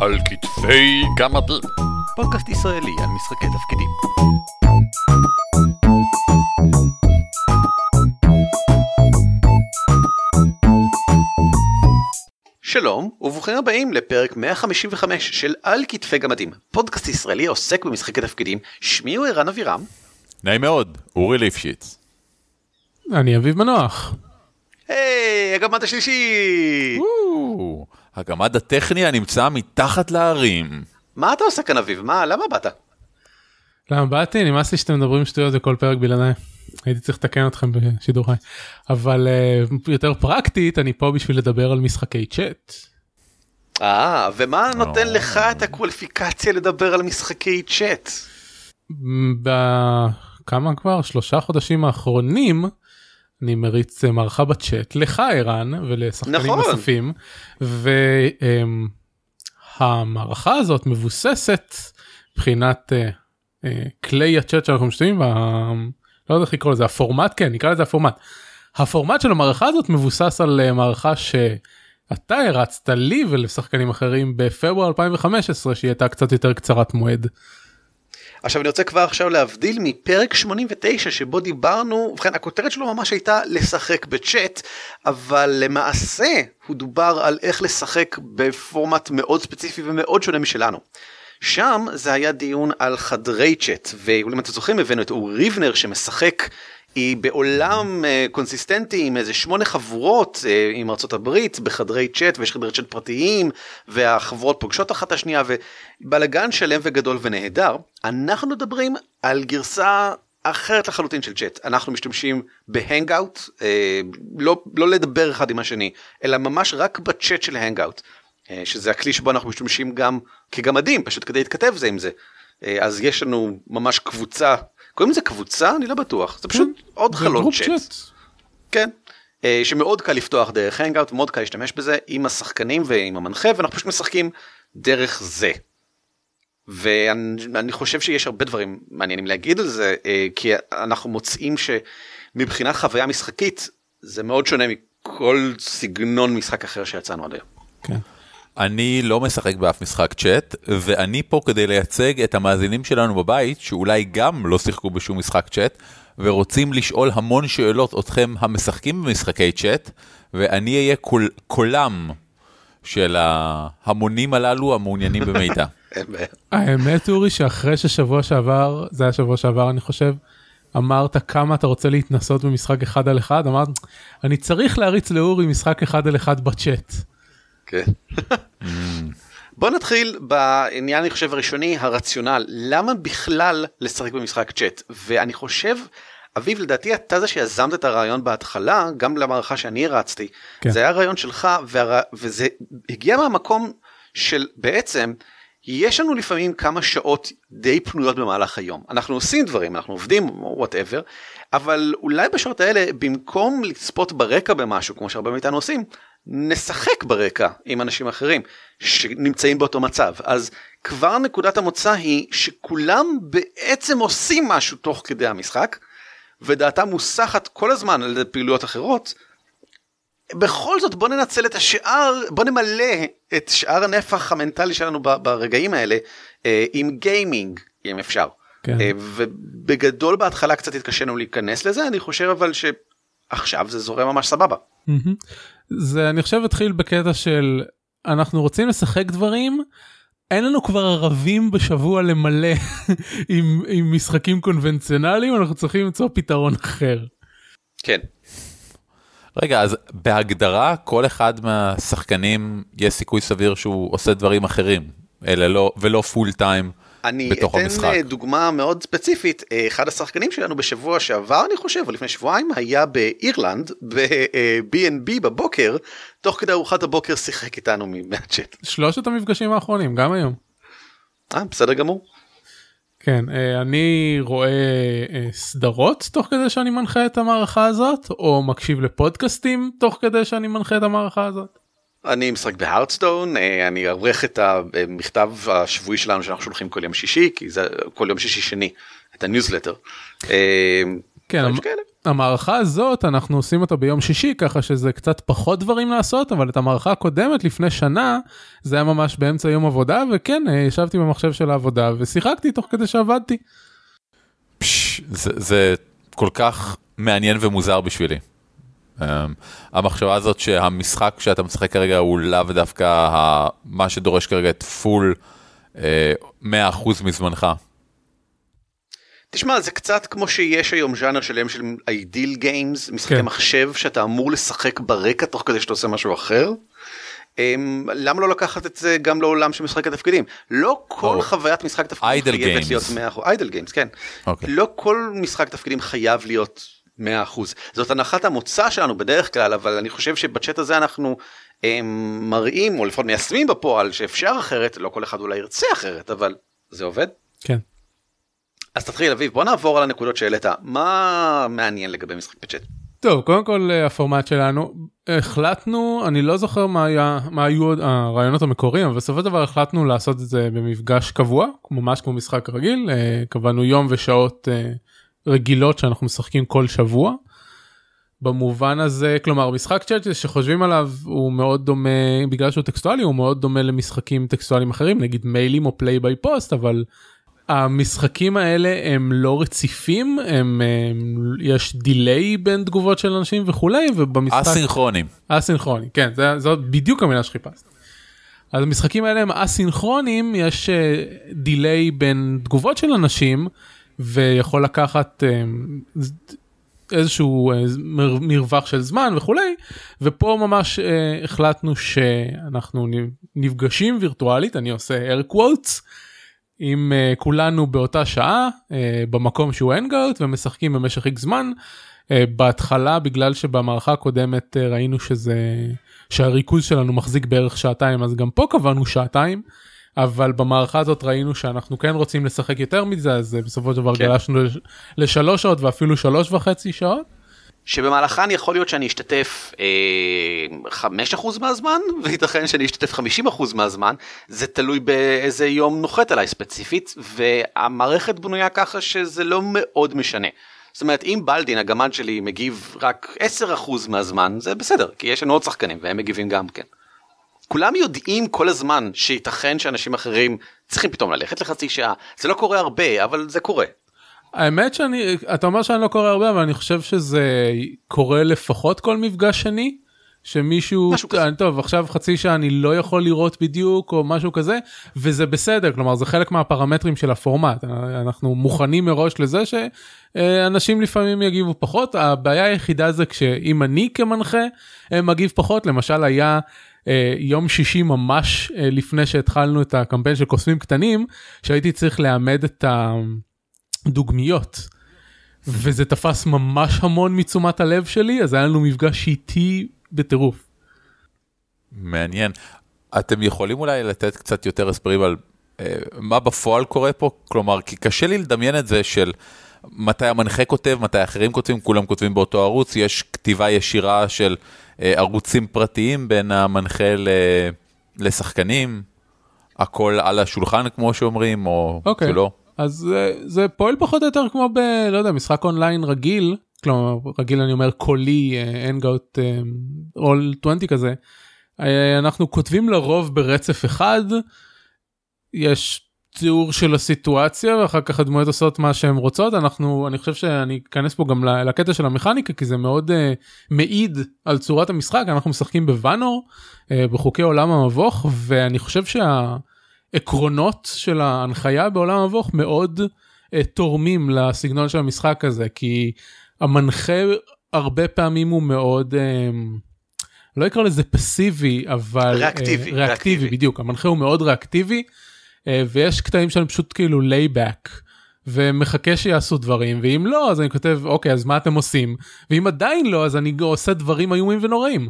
על כתפי גמדים. פודקאסט ישראלי על משחקי תפקידים. שלום וברוכים הבאים לפרק 155 של על כתפי גמדים, פודקאסט ישראלי העוסק במשחקי תפקידים, שמי הוא ערן אבירם. נעים מאוד, אורי ליפשיץ. אני אביב מנוח. היי, הגמד השלישי! וואו, הגמד הטכני הנמצא מתחת להרים. מה אתה עושה כאן אביב? מה, למה באת? למה באתי? נמאס לי שאתם מדברים שטויות בכל פרק בלעדיי. הייתי צריך לתקן אתכם בשידור חי. אבל uh, יותר פרקטית, אני פה בשביל לדבר על משחקי צ'אט. אה, ומה נותן או. לך את הקוליפיקציה לדבר על משחקי צ'אט? בכמה כבר? שלושה חודשים האחרונים, אני מריץ אה, מערכה בצ'אט לך ערן ולשחקנים נכון. נוספים. והמערכה הזאת מבוססת מבחינת אה, אה, כלי הצ'אט שאנחנו משתמשים בה, לא יודע איך לקרוא לזה, הפורמט, כן נקרא לזה הפורמט. הפורמט של המערכה הזאת מבוסס על אה, מערכה שאתה הרצת לי ולשחקנים אחרים בפברואר 2015 שהיא הייתה קצת יותר קצרת מועד. עכשיו אני רוצה כבר עכשיו להבדיל מפרק 89 שבו דיברנו, ובכן הכותרת שלו ממש הייתה לשחק בצ'אט, אבל למעשה הוא דובר על איך לשחק בפורמט מאוד ספציפי ומאוד שונה משלנו. שם זה היה דיון על חדרי צ'אט, ואם אתם זוכרים הבאנו את אורי ריבנר שמשחק היא בעולם uh, קונסיסטנטי עם איזה שמונה חבורות uh, עם ארצות הברית בחדרי צ'אט ויש חדרי צ'אט פרטיים והחברות פוגשות אחת השנייה ובלאגן שלם וגדול ונהדר. אנחנו מדברים על גרסה אחרת לחלוטין של צ'אט אנחנו משתמשים ב Hangout אה, לא לא לדבר אחד עם השני אלא ממש רק בצ'אט של Hangout שזה הכלי שבו אנחנו משתמשים גם כגמדים פשוט כדי להתכתב זה עם זה. אז יש לנו ממש קבוצה קוראים לזה קבוצה אני לא בטוח זה פשוט עוד זה חלון צ'אט. כן. אה, שמאוד קל לפתוח דרך Hangout מאוד קל להשתמש בזה עם השחקנים ועם המנחה ואנחנו פשוט משחקים דרך זה. ואני אני חושב שיש הרבה דברים מעניינים להגיד על זה אה, כי אנחנו מוצאים שמבחינת חוויה משחקית זה מאוד שונה מכל סגנון משחק אחר שיצאנו עד היום. כן. אני לא משחק באף משחק צ'אט, ואני פה כדי לייצג את המאזינים שלנו בבית, שאולי גם לא שיחקו בשום משחק צ'אט, ורוצים לשאול המון שאלות אתכם המשחקים במשחקי צ'אט, ואני אהיה קול, קולם של ההמונים הללו המעוניינים במידע. האמת אורי שאחרי ששבוע שעבר זה היה שבוע שעבר אני חושב אמרת כמה אתה רוצה להתנסות במשחק אחד על אחד אמרת אני צריך להריץ לאורי משחק אחד על אחד בצ'אט. כן. בוא נתחיל בעניין אני חושב הראשוני הרציונל למה בכלל לשחק במשחק צ'אט ואני חושב אביב לדעתי אתה זה שיזמת את הרעיון בהתחלה גם למערכה שאני הרצתי כן. זה היה רעיון שלך והר... וזה הגיע מהמקום של בעצם יש לנו לפעמים כמה שעות די פנויות במהלך היום אנחנו עושים דברים אנחנו עובדים וואטאבר אבל אולי בשעות האלה במקום לצפות ברקע במשהו כמו שהרבה מאיתנו עושים נשחק ברקע עם אנשים אחרים שנמצאים באותו מצב אז כבר נקודת המוצא היא שכולם בעצם עושים משהו תוך כדי המשחק ודעתם מוסחת כל הזמן על פעילויות אחרות. בכל זאת בוא ננצל את השאר בוא נמלא את שאר הנפח המנטלי שלנו ברגעים האלה אה, עם גיימינג אם אפשר. כן. אה, ובגדול בהתחלה קצת התקשינו להיכנס לזה אני חושב אבל שעכשיו זה זורם ממש סבבה. זה אני חושב התחיל בקטע של אנחנו רוצים לשחק דברים אין לנו כבר ערבים בשבוע למלא עם, עם משחקים קונבנציונליים אנחנו צריכים למצוא פתרון אחר. כן. רגע, אז בהגדרה כל אחד מהשחקנים יש סיכוי סביר שהוא עושה דברים אחרים, אלה לא, ולא פול טיים אני בתוך אתן המשחק. אה, דוגמה מאוד ספציפית אה, אחד השחקנים שלנו בשבוע שעבר אני חושב או לפני שבועיים היה באירלנד ב-B&B בבוקר תוך כדי ארוחת הבוקר שיחק איתנו מהצ'אט. שלושת המפגשים האחרונים גם היום. אה, בסדר גמור. כן אה, אני רואה אה, סדרות תוך כדי שאני מנחה את המערכה הזאת או מקשיב לפודקאסטים תוך כדי שאני מנחה את המערכה הזאת. אני משחק ב Hearthstone אה, אני עורך את המכתב השבועי שלנו שאנחנו שולחים כל יום שישי כי זה כל יום שישי שני את הניוזלטר. אה, כן. המערכה הזאת אנחנו עושים אותה ביום שישי ככה שזה קצת פחות דברים לעשות אבל את המערכה הקודמת לפני שנה זה היה ממש באמצע יום עבודה וכן אה, ישבתי במחשב של העבודה ושיחקתי תוך כדי שעבדתי. פש, זה, זה כל כך מעניין ומוזר בשבילי. אמ, המחשבה הזאת שהמשחק שאתה משחק כרגע הוא לאו דווקא ה- מה שדורש כרגע את full אה, 100% מזמנך. תשמע זה קצת כמו שיש היום ז'אנר שלם של idle games משחקי כן. מחשב שאתה אמור לשחק ברקע תוך כדי שאתה עושה משהו אחר. אמ, למה לא לקחת את זה גם לעולם של משחק התפקידים לא כל או, חוויית משחק תפקידים Idle חייבת games. להיות 100% איידל גיימס כן אוקיי. לא כל משחק תפקידים חייב להיות 100% זאת הנחת המוצא שלנו בדרך כלל אבל אני חושב שבצ'אט הזה אנחנו הם, מראים או לפחות מיישמים בפועל שאפשר אחרת לא כל אחד אולי ירצה אחרת אבל זה עובד. כן. אז תתחיל אביב בוא נעבור על הנקודות שהעלית מה מעניין לגבי משחק בצ'אט. טוב קודם כל אה, הפורמט שלנו החלטנו אני לא זוכר מה היה מה היו הרעיונות המקוריים אבל בסופו של דבר החלטנו לעשות את זה במפגש קבוע ממש כמו משחק רגיל אה, קבענו יום ושעות אה, רגילות שאנחנו משחקים כל שבוע. במובן הזה כלומר משחק צ'אט שחושבים עליו הוא מאוד דומה בגלל שהוא טקסטואלי הוא מאוד דומה למשחקים טקסטואליים אחרים נגיד מיילים או play by post אבל המשחקים האלה הם לא רציפים הם, הם יש דיליי בין תגובות של אנשים וכולי ובמשחק אסינכרונים. אסינכרוני כן זה, זאת בדיוק המילה שחיפשת. אז המשחקים האלה הם אסינכרונים יש דיליי בין תגובות של אנשים ויכול לקחת אה, איזשהו אה, מר- מרווח של זמן וכולי ופה ממש אה, החלטנו שאנחנו נפגשים וירטואלית אני עושה air quotes עם כולנו באותה שעה במקום שהוא הנגאוט ומשחקים במשך איקס זמן. בהתחלה בגלל שבמערכה הקודמת ראינו שזה שהריכוז שלנו מחזיק בערך שעתיים אז גם פה קבענו שעתיים. אבל במערכה הזאת ראינו שאנחנו כן רוצים לשחק יותר מזה אז אה, בסופו של דבר כן. גלשנו לש- לשלוש שעות ואפילו שלוש וחצי שעות. שבמהלכן יכול להיות שאני אשתתף אה, 5% מהזמן וייתכן שאני אשתתף 50% מהזמן זה תלוי באיזה יום נוחת עליי ספציפית והמערכת בנויה ככה שזה לא מאוד משנה. זאת אומרת אם בלדין הגמד שלי מגיב רק 10% מהזמן זה בסדר כי יש לנו עוד שחקנים והם מגיבים גם כן. כולם יודעים כל הזמן שייתכן שאנשים אחרים צריכים פתאום ללכת לחצי שעה זה לא קורה הרבה אבל זה קורה. האמת שאני אתה אומר שאני לא קורא הרבה אבל אני חושב שזה קורה לפחות כל מפגש שני. שמישהו. אה, טוב עכשיו חצי שעה אני לא יכול לראות בדיוק או משהו כזה וזה בסדר כלומר זה חלק מהפרמטרים של הפורמט אנחנו מוכנים מראש לזה שאנשים לפעמים יגיבו פחות הבעיה היחידה זה כשאם אני כמנחה מגיב פחות למשל היה יום שישי ממש אה, לפני שהתחלנו את הקמפיין של קוסמים קטנים שהייתי צריך לאמד את הדוגמיות. וזה תפס ממש המון מתשומת הלב שלי אז היה לנו מפגש איטי בטירוף. מעניין. אתם יכולים אולי לתת קצת יותר הסברים על אה, מה בפועל קורה פה? כלומר, כי קשה לי לדמיין את זה של מתי המנחה כותב, מתי אחרים כותבים, כולם כותבים באותו ערוץ, יש כתיבה ישירה של אה, ערוצים פרטיים בין המנחה ל... לשחקנים, הכל על השולחן כמו שאומרים, או אוקיי. שלא. אז זה, זה פועל פחות או יותר כמו ב... לא יודע, משחק אונליין רגיל, כלומר רגיל אני אומר קולי, אנגאוט, אול 20 כזה. אה, אנחנו כותבים לרוב ברצף אחד, יש תיאור של הסיטואציה ואחר כך הדמויות עושות מה שהן רוצות אנחנו אני חושב שאני אכנס פה גם לקטע של המכניקה כי זה מאוד uh, מעיד על צורת המשחק אנחנו משחקים בוואנור uh, בחוקי עולם המבוך ואני חושב שהעקרונות של ההנחיה בעולם המבוך מאוד uh, תורמים לסגנון של המשחק הזה כי המנחה הרבה פעמים הוא מאוד. אה, לא אקרא לזה פסיבי אבל ריאקטיבי, ריאקטיבי ריאקטיבי. בדיוק המנחה הוא מאוד ריאקטיבי אה, ויש קטעים שאני פשוט כאילו lay back ומחכה שיעשו דברים ואם לא אז אני כותב אוקיי אז מה אתם עושים ואם עדיין לא אז אני עושה דברים איומים ונוראים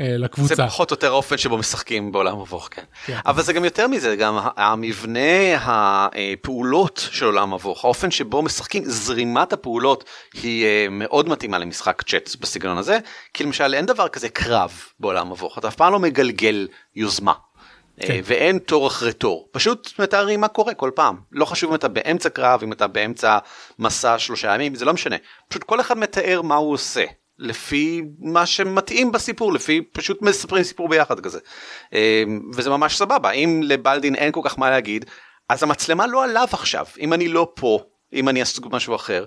אה, לקבוצה. זה פחות או יותר האופן שבו משחקים בעולם מבוך כן. כן. אבל זה גם יותר מזה גם המבנה הפעולות של עולם מבוך האופן שבו משחקים זרימת הפעולות היא אה, מאוד מתאימה למשחק צ'אט בסגנון הזה כי למשל אין דבר כזה קרב בעולם מבוך אתה אף פעם לא מגלגל יוזמה. אה, כן. ואין תור אחרי תור, פשוט מתארים מה קורה כל פעם, לא חשוב אם אתה באמצע קרב, אם אתה באמצע מסע שלושה ימים, זה לא משנה, פשוט כל אחד מתאר מה הוא עושה. לפי מה שמתאים בסיפור לפי פשוט מספרים סיפור ביחד כזה אה, וזה ממש סבבה אם לבלדין אין כל כך מה להגיד אז המצלמה לא עליו עכשיו אם אני לא פה אם אני עסוק במשהו אחר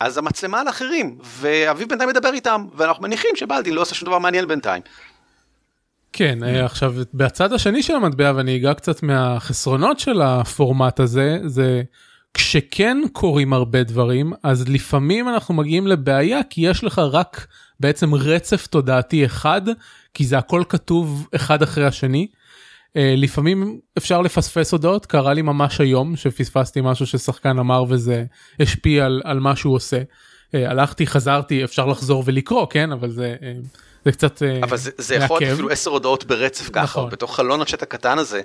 אז המצלמה על אחרים ואביב בינתיים מדבר איתם ואנחנו מניחים שבלדין לא עושה שום דבר מעניין בינתיים. כן, אה, עכשיו בצד השני של המטבע ואני אגע קצת מהחסרונות של הפורמט הזה, זה כשכן קורים הרבה דברים, אז לפעמים אנחנו מגיעים לבעיה כי יש לך רק בעצם רצף תודעתי אחד, כי זה הכל כתוב אחד אחרי השני. אה, לפעמים אפשר לפספס הודעות, קרה לי ממש היום שפספסתי משהו ששחקן אמר וזה השפיע על, על מה שהוא עושה. אה, הלכתי, חזרתי, אפשר לחזור ולקרוא, כן? אבל זה, זה קצת אה, אבל זה, זה יכול להיות מעכב. אפילו עשר הודעות ברצף ככה, נכון. בתוך חלון הצ'אט הקטן הזה,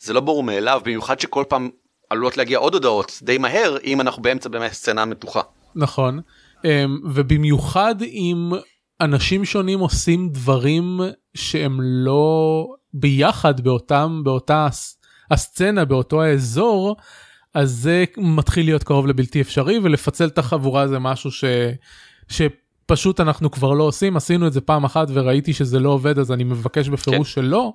זה לא ברור מאליו, במיוחד שכל פעם עלולות להגיע עוד הודעות די מהר, אם אנחנו באמצע באמת סצנה מתוחה. נכון, אמ, ובמיוחד אם אנשים שונים עושים דברים שהם לא ביחד באותם, באותה הס- הסצנה, באותו האזור, אז זה מתחיל להיות קרוב לבלתי אפשרי, ולפצל את החבורה זה משהו ש... שפשוט אנחנו כבר לא עושים, עשינו את זה פעם אחת וראיתי שזה לא עובד, אז אני מבקש בפירוש שלא.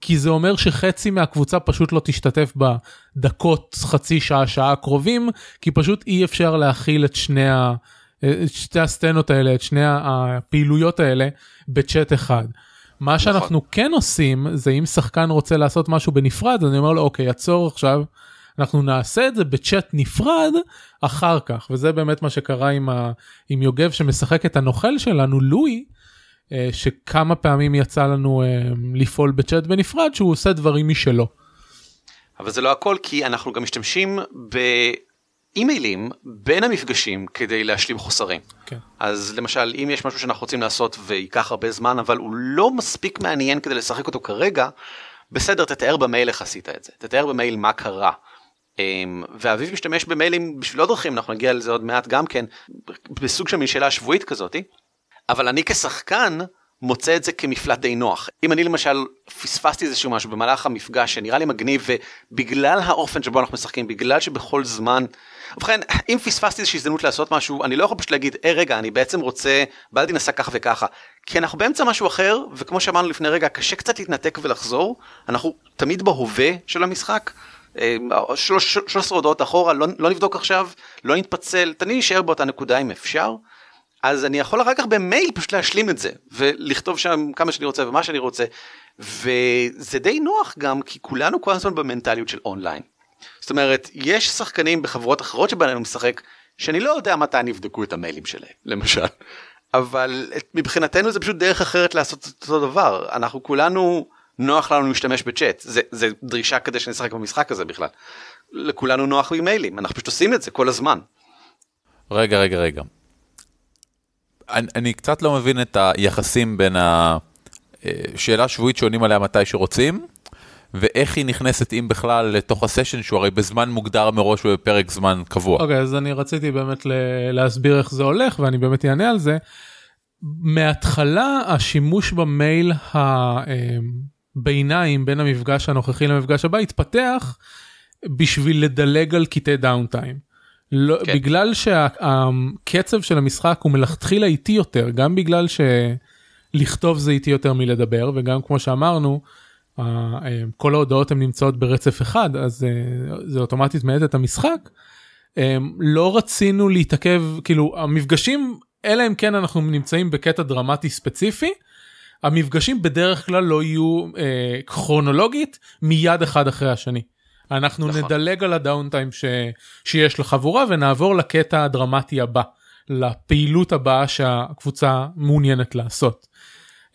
כי זה אומר שחצי מהקבוצה פשוט לא תשתתף בדקות חצי שעה שעה הקרובים כי פשוט אי אפשר להכיל את שני ה... את שתי הסצנות האלה את שני הפעילויות האלה בצ'אט אחד. מה שאנחנו כן עושים זה אם שחקן רוצה לעשות משהו בנפרד אני אומר לו אוקיי עצור עכשיו אנחנו נעשה את זה בצ'אט נפרד אחר כך וזה באמת מה שקרה עם, ה... עם יוגב שמשחק את הנוכל שלנו לואי. אה, שכמה פעמים יצא לנו אה, לפעול בצ'אט בנפרד שהוא עושה דברים משלו. אבל זה לא הכל, כי אנחנו גם משתמשים באימיילים בין המפגשים כדי להשלים חוסרים. כן. אז למשל, אם יש משהו שאנחנו רוצים לעשות וייקח הרבה זמן, אבל הוא לא מספיק מעניין כדי לשחק אותו כרגע, בסדר, תתאר במייל איך עשית את זה. תתאר במייל מה קרה. אמ, ואביב משתמש במיילים בשביל עוד דרכים, אנחנו נגיע לזה עוד מעט גם כן, בסוג של מין שאלה שבועית כזאתי. אבל אני כשחקן מוצא את זה כמפלט די נוח. אם אני למשל פספסתי איזשהו משהו במהלך המפגש שנראה לי מגניב ובגלל האופן שבו אנחנו משחקים, בגלל שבכל זמן, ובכן, אם פספסתי איזושהי הזדמנות לעשות משהו, אני לא יכול פשוט להגיד, אה רגע, אני בעצם רוצה, בלדין עשה ככה וככה. כי אנחנו באמצע משהו אחר, וכמו שאמרנו לפני רגע, קשה קצת להתנתק ולחזור, אנחנו תמיד בהווה של המשחק. אה, שלוש- 13 הודעות אחורה, לא, לא נבדוק עכשיו, לא נתפצל, תמיד נשאר באותה נקודה אם אפשר. אז אני יכול אחר כך במייל פשוט להשלים את זה ולכתוב שם כמה שאני רוצה ומה שאני רוצה וזה די נוח גם כי כולנו כל הזמן במנטליות של אונליין. זאת אומרת יש שחקנים בחברות אחרות שבהן אני משחק שאני לא יודע מתי הם יבדקו את המיילים שלהם למשל אבל מבחינתנו זה פשוט דרך אחרת לעשות אותו דבר אנחנו כולנו נוח לנו להשתמש בצ'אט זה, זה דרישה כדי שנשחק במשחק הזה בכלל. לכולנו נוח עם מיילים אנחנו פשוט עושים את זה כל הזמן. רגע, רגע, רגע. אני, אני קצת לא מבין את היחסים בין השאלה השבועית שעונים עליה מתי שרוצים, ואיך היא נכנסת, אם בכלל, לתוך הסשן, שהוא הרי בזמן מוגדר מראש ובפרק זמן קבוע. אוקיי אז אני רציתי באמת להסביר איך זה הולך ואני באמת אענה על זה. מההתחלה השימוש במייל הביניים בין המפגש הנוכחי למפגש הבא התפתח בשביל לדלג על קטעי דאונטיים. לא, כן. בגלל שהקצב של המשחק הוא מלכתחילה איטי יותר גם בגלל שלכתוב זה איטי יותר מלדבר וגם כמו שאמרנו אה, כל ההודעות הן נמצאות ברצף אחד אז אה, זה אוטומטית מאט את המשחק. אה, לא רצינו להתעכב כאילו המפגשים אלא אם כן אנחנו נמצאים בקטע דרמטי ספציפי. המפגשים בדרך כלל לא יהיו אה, כרונולוגית מיד אחד אחרי השני. אנחנו נכון. נדלג על הדאונטיים ש... שיש לחבורה ונעבור לקטע הדרמטי הבא, לפעילות הבאה שהקבוצה מעוניינת לעשות.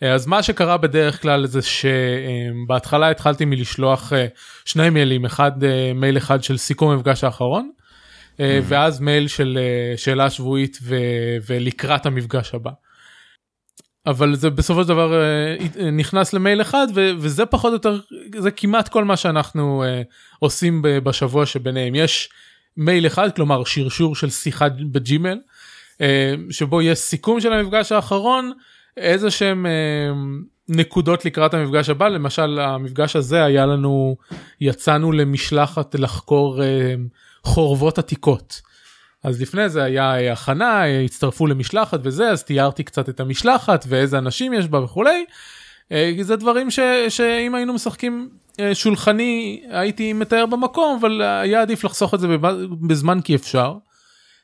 אה, אז מה שקרה בדרך כלל זה שבהתחלה התחלתי מלשלוח אה, שני מיילים, אחד אה, מייל אחד של סיכום המפגש האחרון, אה, ואז מייל של אה, שאלה שבועית ו- ולקראת המפגש הבא. אבל זה בסופו של דבר אה, אה, נכנס למייל אחד וזה פחות או יותר זה כמעט כל מה שאנחנו אה, עושים בשבוע שביניהם יש מייל אחד כלומר שרשור של שיחה בג'ימל שבו יש סיכום של המפגש האחרון איזה שהם נקודות לקראת המפגש הבא למשל המפגש הזה היה לנו יצאנו למשלחת לחקור חורבות עתיקות. אז לפני זה היה הכנה הצטרפו למשלחת וזה אז תיארתי קצת את המשלחת ואיזה אנשים יש בה וכולי. זה דברים ש, שאם היינו משחקים שולחני הייתי מתאר במקום אבל היה עדיף לחסוך את זה בזמן כי אפשר.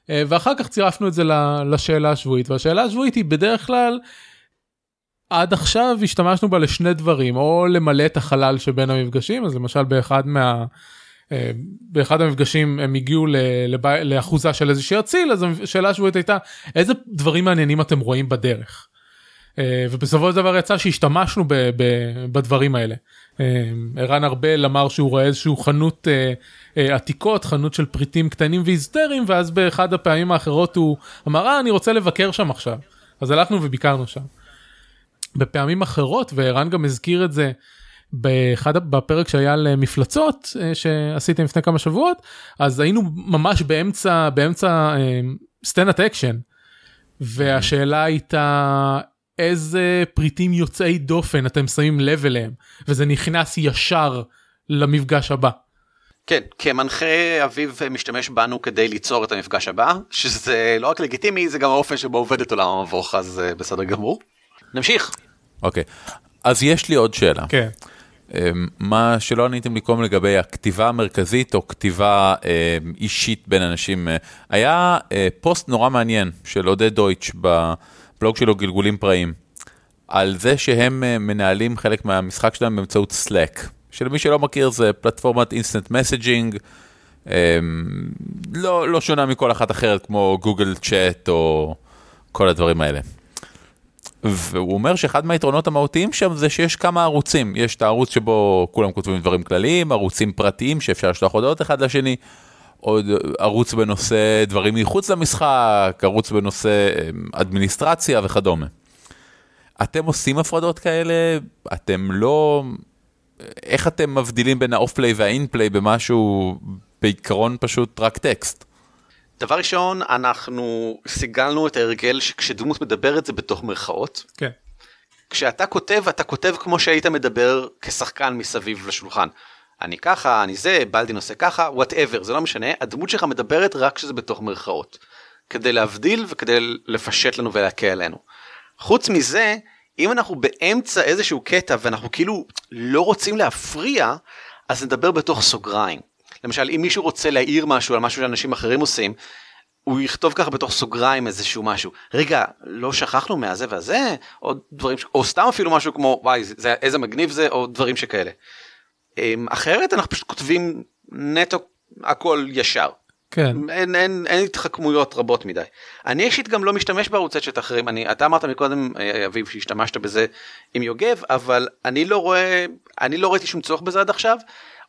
ואחר כך צירפנו את זה לשאלה השבועית והשאלה השבועית היא בדרך כלל עד עכשיו השתמשנו בה לשני דברים או למלא את החלל שבין המפגשים אז למשל באחד מה... באחד המפגשים הם הגיעו לאחוזה של איזושהי אציל אז השאלה השבועית הייתה איזה דברים מעניינים אתם רואים בדרך. ובסופו של דבר יצא שהשתמשנו ב, ב, בדברים האלה. ערן ארבל אמר שהוא רואה איזשהו חנות עתיקות חנות של פריטים קטנים והיסטריים ואז באחד הפעמים האחרות הוא אמר אה, אני רוצה לבקר שם עכשיו אז הלכנו וביקרנו שם. בפעמים אחרות וערן גם הזכיר את זה באחד בפרק שהיה על מפלצות שעשיתם לפני כמה שבועות אז היינו ממש באמצע באמצע standard action והשאלה הייתה איזה פריטים יוצאי דופן אתם שמים לב אליהם וזה נכנס ישר למפגש הבא. כן, כמנחה אביב משתמש בנו כדי ליצור את המפגש הבא, שזה לא רק לגיטימי, זה גם האופן שבו עובד את עולם המבוך, אז בסדר גמור. נמשיך. אוקיי, אז יש לי עוד שאלה. כן. מה שלא עניתם לי קודם לגבי הכתיבה המרכזית או כתיבה אה, אישית בין אנשים. היה אה, פוסט נורא מעניין של עודד דויטש בבלוג שלו גלגולים פראיים, על זה שהם אה, מנהלים חלק מהמשחק שלהם באמצעות Slack. שלמי שלא מכיר זה פלטפורמת instant messaging, לא, לא שונה מכל אחת אחרת כמו גוגל צ'אט או כל הדברים האלה. והוא אומר שאחד מהיתרונות המהותיים שם זה שיש כמה ערוצים, יש את הערוץ שבו כולם כותבים דברים כלליים, ערוצים פרטיים שאפשר לשלוח הודעות אחד לשני, עוד ערוץ בנושא דברים מחוץ למשחק, ערוץ בנושא אדמיניסטרציה וכדומה. אתם עושים הפרדות כאלה? אתם לא... איך אתם מבדילים בין ה off-play וה in-play במשהו בעיקרון פשוט רק טקסט? דבר ראשון, אנחנו סיגלנו את ההרגל שכשדמות מדברת זה בתוך מרכאות. כן. כשאתה כותב, אתה כותב כמו שהיית מדבר כשחקן מסביב לשולחן. אני ככה, אני זה, בלדין עושה ככה, וואטאבר, זה לא משנה, הדמות שלך מדברת רק כשזה בתוך מרכאות. כדי להבדיל וכדי לפשט לנו ולהקל עלינו. חוץ מזה, אם אנחנו באמצע איזשהו קטע ואנחנו כאילו לא רוצים להפריע, אז נדבר בתוך סוגריים. למשל אם מישהו רוצה להעיר משהו על משהו שאנשים אחרים עושים, הוא יכתוב ככה בתוך סוגריים איזשהו משהו. רגע, לא שכחנו מהזה והזה, או דברים, או סתם אפילו משהו כמו וואי, זה, איזה מגניב זה, או דברים שכאלה. אחרת אנחנו פשוט כותבים נטו הכל ישר. כן. אין, אין, אין התחכמויות רבות מדי. אני אישית גם לא משתמש בערוצי צ'אט אחרים, אני, אתה אמרת מקודם, אביב, שהשתמשת בזה עם יוגב, אבל אני לא רואה, אני לא ראיתי שום צורך בזה עד עכשיו.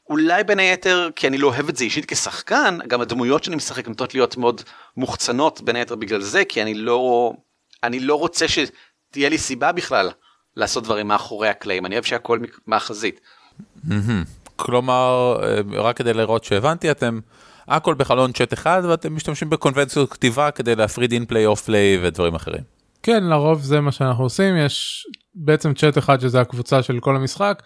אולי בין היתר כי אני לא אוהב את זה אישית כשחקן, גם הדמויות שאני משחק נוטות להיות מאוד מוחצנות בין היתר בגלל זה, כי אני לא, אני לא רוצה שתהיה לי סיבה בכלל לעשות דברים מאחורי הקלעים, אני אוהב שהכל מהחזית. כלומר, רק כדי לראות שהבנתי, אתם הכל בחלון צ'אט אחד ואתם משתמשים בקונבנציות כתיבה כדי להפריד in-play off-play ודברים אחרים. כן, לרוב זה מה שאנחנו עושים, יש בעצם צ'אט אחד שזה הקבוצה של כל המשחק.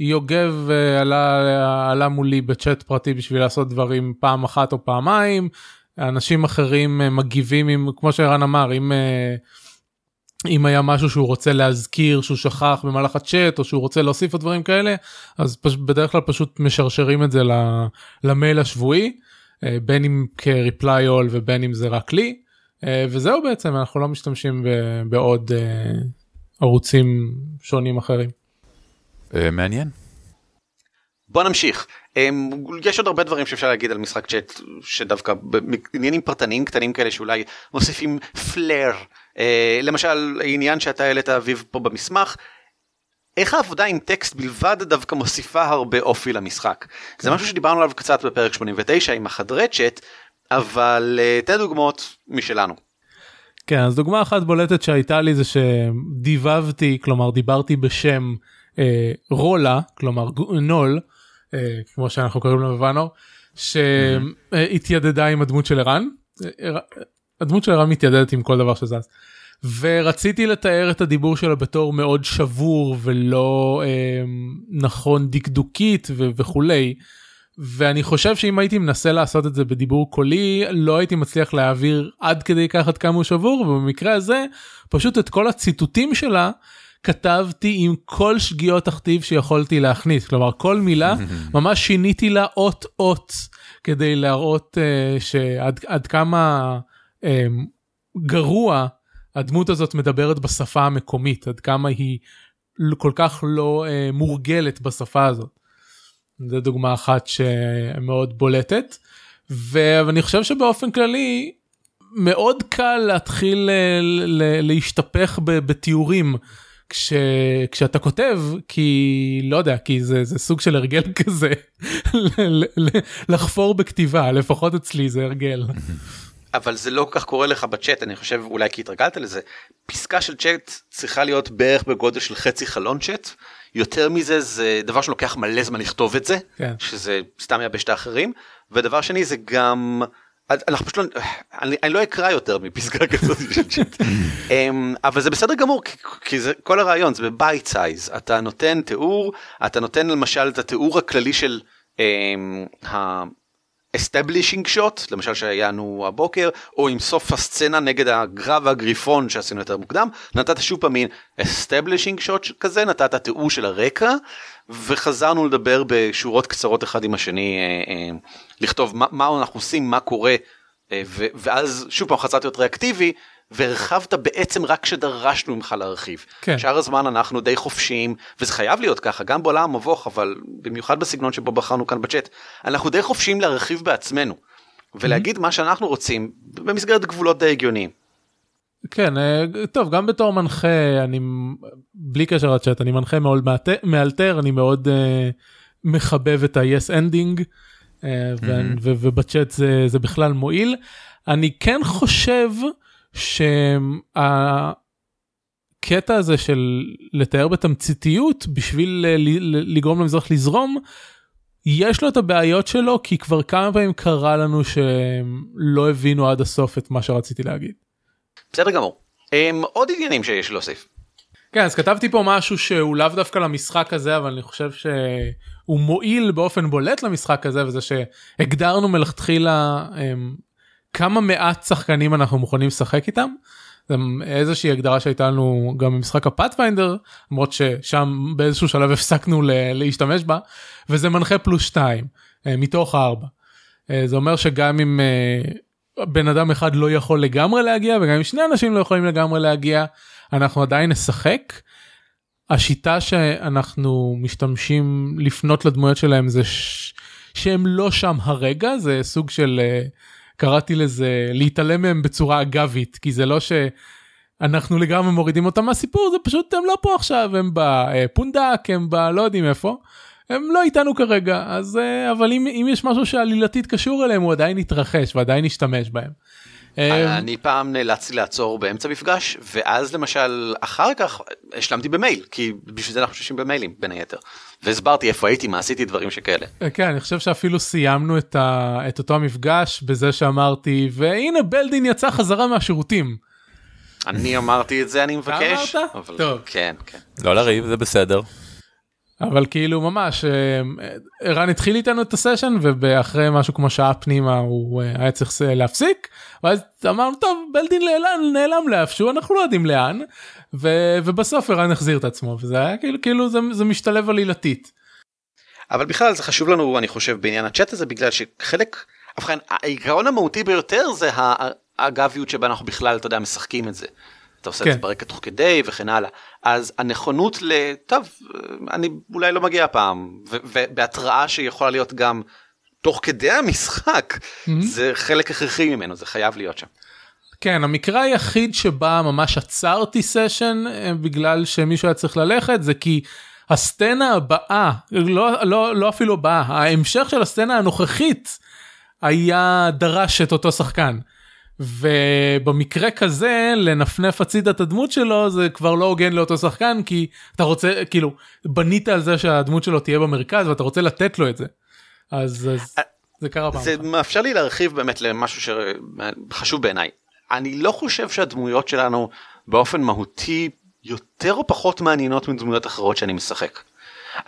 יוגב עלה, עלה מולי בצ'אט פרטי בשביל לעשות דברים פעם אחת או פעמיים, אנשים אחרים מגיבים עם, כמו שערן אמר, אם, אם היה משהו שהוא רוצה להזכיר שהוא שכח במהלך הצ'אט או שהוא רוצה להוסיף עוד דברים כאלה, אז פש, בדרך כלל פשוט משרשרים את זה למייל השבועי, בין אם כ-reply all ובין אם זה רק לי, וזהו בעצם, אנחנו לא משתמשים בעוד ערוצים שונים אחרים. מעניין. בוא נמשיך. יש עוד הרבה דברים שאפשר להגיד על משחק צ'אט שדווקא בעניינים פרטניים קטנים כאלה שאולי מוסיפים פלר. למשל העניין שאתה העלית אביב פה במסמך. איך העבודה עם טקסט בלבד דווקא מוסיפה הרבה אופי למשחק. זה משהו שדיברנו עליו קצת בפרק 89 עם החדרי צ'אט, אבל תן דוגמאות משלנו. כן, אז דוגמה אחת בולטת שהייתה לי זה שדיבבתי, כלומר דיברתי בשם אה, רולה, כלומר נול, אה, כמו שאנחנו קוראים לו בוואנור, שהתיידדה עם הדמות של ערן. הדמות של ערן מתיידדת עם כל דבר שזז. ורציתי לתאר את הדיבור שלו בתור מאוד שבור ולא אה, נכון דקדוקית ו- וכולי. ואני חושב שאם הייתי מנסה לעשות את זה בדיבור קולי לא הייתי מצליח להעביר עד כדי כך עד כמה הוא שבור ובמקרה הזה פשוט את כל הציטוטים שלה כתבתי עם כל שגיאות תכתיב שיכולתי להכניס. כלומר כל מילה ממש שיניתי לה אות אות כדי להראות uh, שעד עד כמה um, גרוע הדמות הזאת מדברת בשפה המקומית עד כמה היא כל כך לא uh, מורגלת בשפה הזאת. זו דוגמה אחת שמאוד בולטת. ואני חושב שבאופן כללי מאוד קל להתחיל להשתפך בתיאורים כש, כשאתה כותב כי לא יודע כי זה, זה סוג של הרגל כזה לחפור בכתיבה לפחות אצלי זה הרגל. אבל זה לא כל כך קורה לך בצ'אט אני חושב אולי כי התרגלת לזה פסקה של צ'אט צריכה להיות בערך בגודל של חצי חלון צ'אט יותר מזה זה דבר שלוקח מלא זמן לכתוב את זה כן. שזה סתם יבש את האחרים ודבר שני זה גם אנחנו פשוט לא, אני, אני לא אקרא יותר מפסקה כזאת של צ'אט אמ, אבל זה בסדר גמור כי, כי זה כל הרעיון זה ב bite size אתה נותן תיאור אתה נותן למשל את התיאור הכללי של. אמ, establishing shot למשל שהיה לנו הבוקר או עם סוף הסצנה נגד הגרב והגריפון שעשינו יותר מוקדם נתת שוב פעם מין establishing shot כזה נתת תיאור של הרקע וחזרנו לדבר בשורות קצרות אחד עם השני אה, אה, לכתוב מה, מה אנחנו עושים מה קורה אה, ו, ואז שוב פעם חזרתי להיות ריאקטיבי והרחבת בעצם רק כשדרשנו ממך להרחיב. כן. שאר הזמן אנחנו די חופשיים וזה חייב להיות ככה גם בעולם המבוך אבל במיוחד בסגנון שבו בחרנו כאן בצ'אט אנחנו די חופשיים להרחיב בעצמנו ולהגיד mm-hmm. מה שאנחנו רוצים במסגרת גבולות די הגיוניים. כן אה, טוב גם בתור מנחה אני בלי קשר לצ'אט אני מנחה מאוד מאלתר אני מאוד uh, מחבב את ה-yes ending uh, mm-hmm. ובצ'אט זה, זה בכלל מועיל אני כן חושב. שהקטע הזה של לתאר בתמציתיות בשביל לגרום למזרח לזרום, יש לו את הבעיות שלו כי כבר כמה פעמים קרה לנו שהם לא הבינו עד הסוף את מה שרציתי להגיד. בסדר גמור. הם עוד עניינים שיש להוסיף. כן אז כתבתי פה משהו שהוא לאו דווקא למשחק הזה אבל אני חושב שהוא מועיל באופן בולט למשחק הזה וזה שהגדרנו מלכתחילה כמה מעט שחקנים אנחנו מוכנים לשחק איתם. זה איזושהי הגדרה שהייתה לנו גם במשחק הפאת'פיינדר למרות ששם באיזשהו שלב הפסקנו להשתמש בה וזה מנחה פלוס 2 אה, מתוך 4. אה, זה אומר שגם אם אה, בן אדם אחד לא יכול לגמרי להגיע וגם אם שני אנשים לא יכולים לגמרי להגיע אנחנו עדיין נשחק. השיטה שאנחנו משתמשים לפנות לדמויות שלהם זה ש... שהם לא שם הרגע זה סוג של קראתי לזה להתעלם מהם בצורה אגבית כי זה לא שאנחנו לגמרי מורידים אותם מהסיפור זה פשוט הם לא פה עכשיו הם בפונדק הם ב... לא יודעים איפה. הם לא איתנו כרגע אז אה, אבל אם, אם יש משהו שעלילתית קשור אליהם הוא עדיין יתרחש ועדיין ישתמש בהם. אה, אני פעם נאלצתי לעצור באמצע מפגש ואז למשל אחר כך השלמתי במייל כי בשביל זה אנחנו חושבים במיילים בין היתר. והסברתי איפה הייתי מה עשיתי דברים שכאלה. אה, כן אני חושב שאפילו סיימנו את, ה... את אותו המפגש בזה שאמרתי והנה בלדין יצא חזרה מהשירותים. אני אמרתי את זה אני מבקש. אמרת? אבל... טוב. כן כן. לא לריב זה בסדר. אבל כאילו ממש אה, ערן התחיל איתנו את הסשן ואחרי משהו כמו שעה פנימה הוא אה, היה צריך להפסיק ואז אמרנו טוב בלדין נעלם נעלם לאיפשהו אנחנו לא יודעים לאן ו, ובסוף ערן החזיר את עצמו וזה היה כאילו כאילו זה, זה משתלב עלילתית. אבל בכלל זה חשוב לנו אני חושב בעניין הצ'אט הזה בגלל שחלק ובכן העיקרון המהותי ביותר זה האגביות שבה אנחנו בכלל אתה יודע משחקים את זה. אתה עושה כן. את זה ברקע תוך כדי וכן הלאה אז הנכונות לטוב אני אולי לא מגיע הפעם ובהתראה שיכולה להיות גם תוך כדי המשחק mm-hmm. זה חלק הכרחי ממנו זה חייב להיות שם. כן המקרה היחיד שבה ממש עצרתי סשן אה, בגלל שמישהו היה צריך ללכת זה כי הסצנה הבאה לא לא לא אפילו הבאה ההמשך של הסצנה הנוכחית היה דרש את אותו שחקן. ובמקרה כזה לנפנף הצידה את הדמות שלו זה כבר לא הוגן לאותו שחקן כי אתה רוצה כאילו בנית על זה שהדמות שלו תהיה במרכז ואתה רוצה לתת לו את זה. אז, אז זה קרה פעם. זה מאפשר לי להרחיב באמת למשהו שחשוב בעיניי. אני לא חושב שהדמויות שלנו באופן מהותי יותר או פחות מעניינות מדמויות אחרות שאני משחק.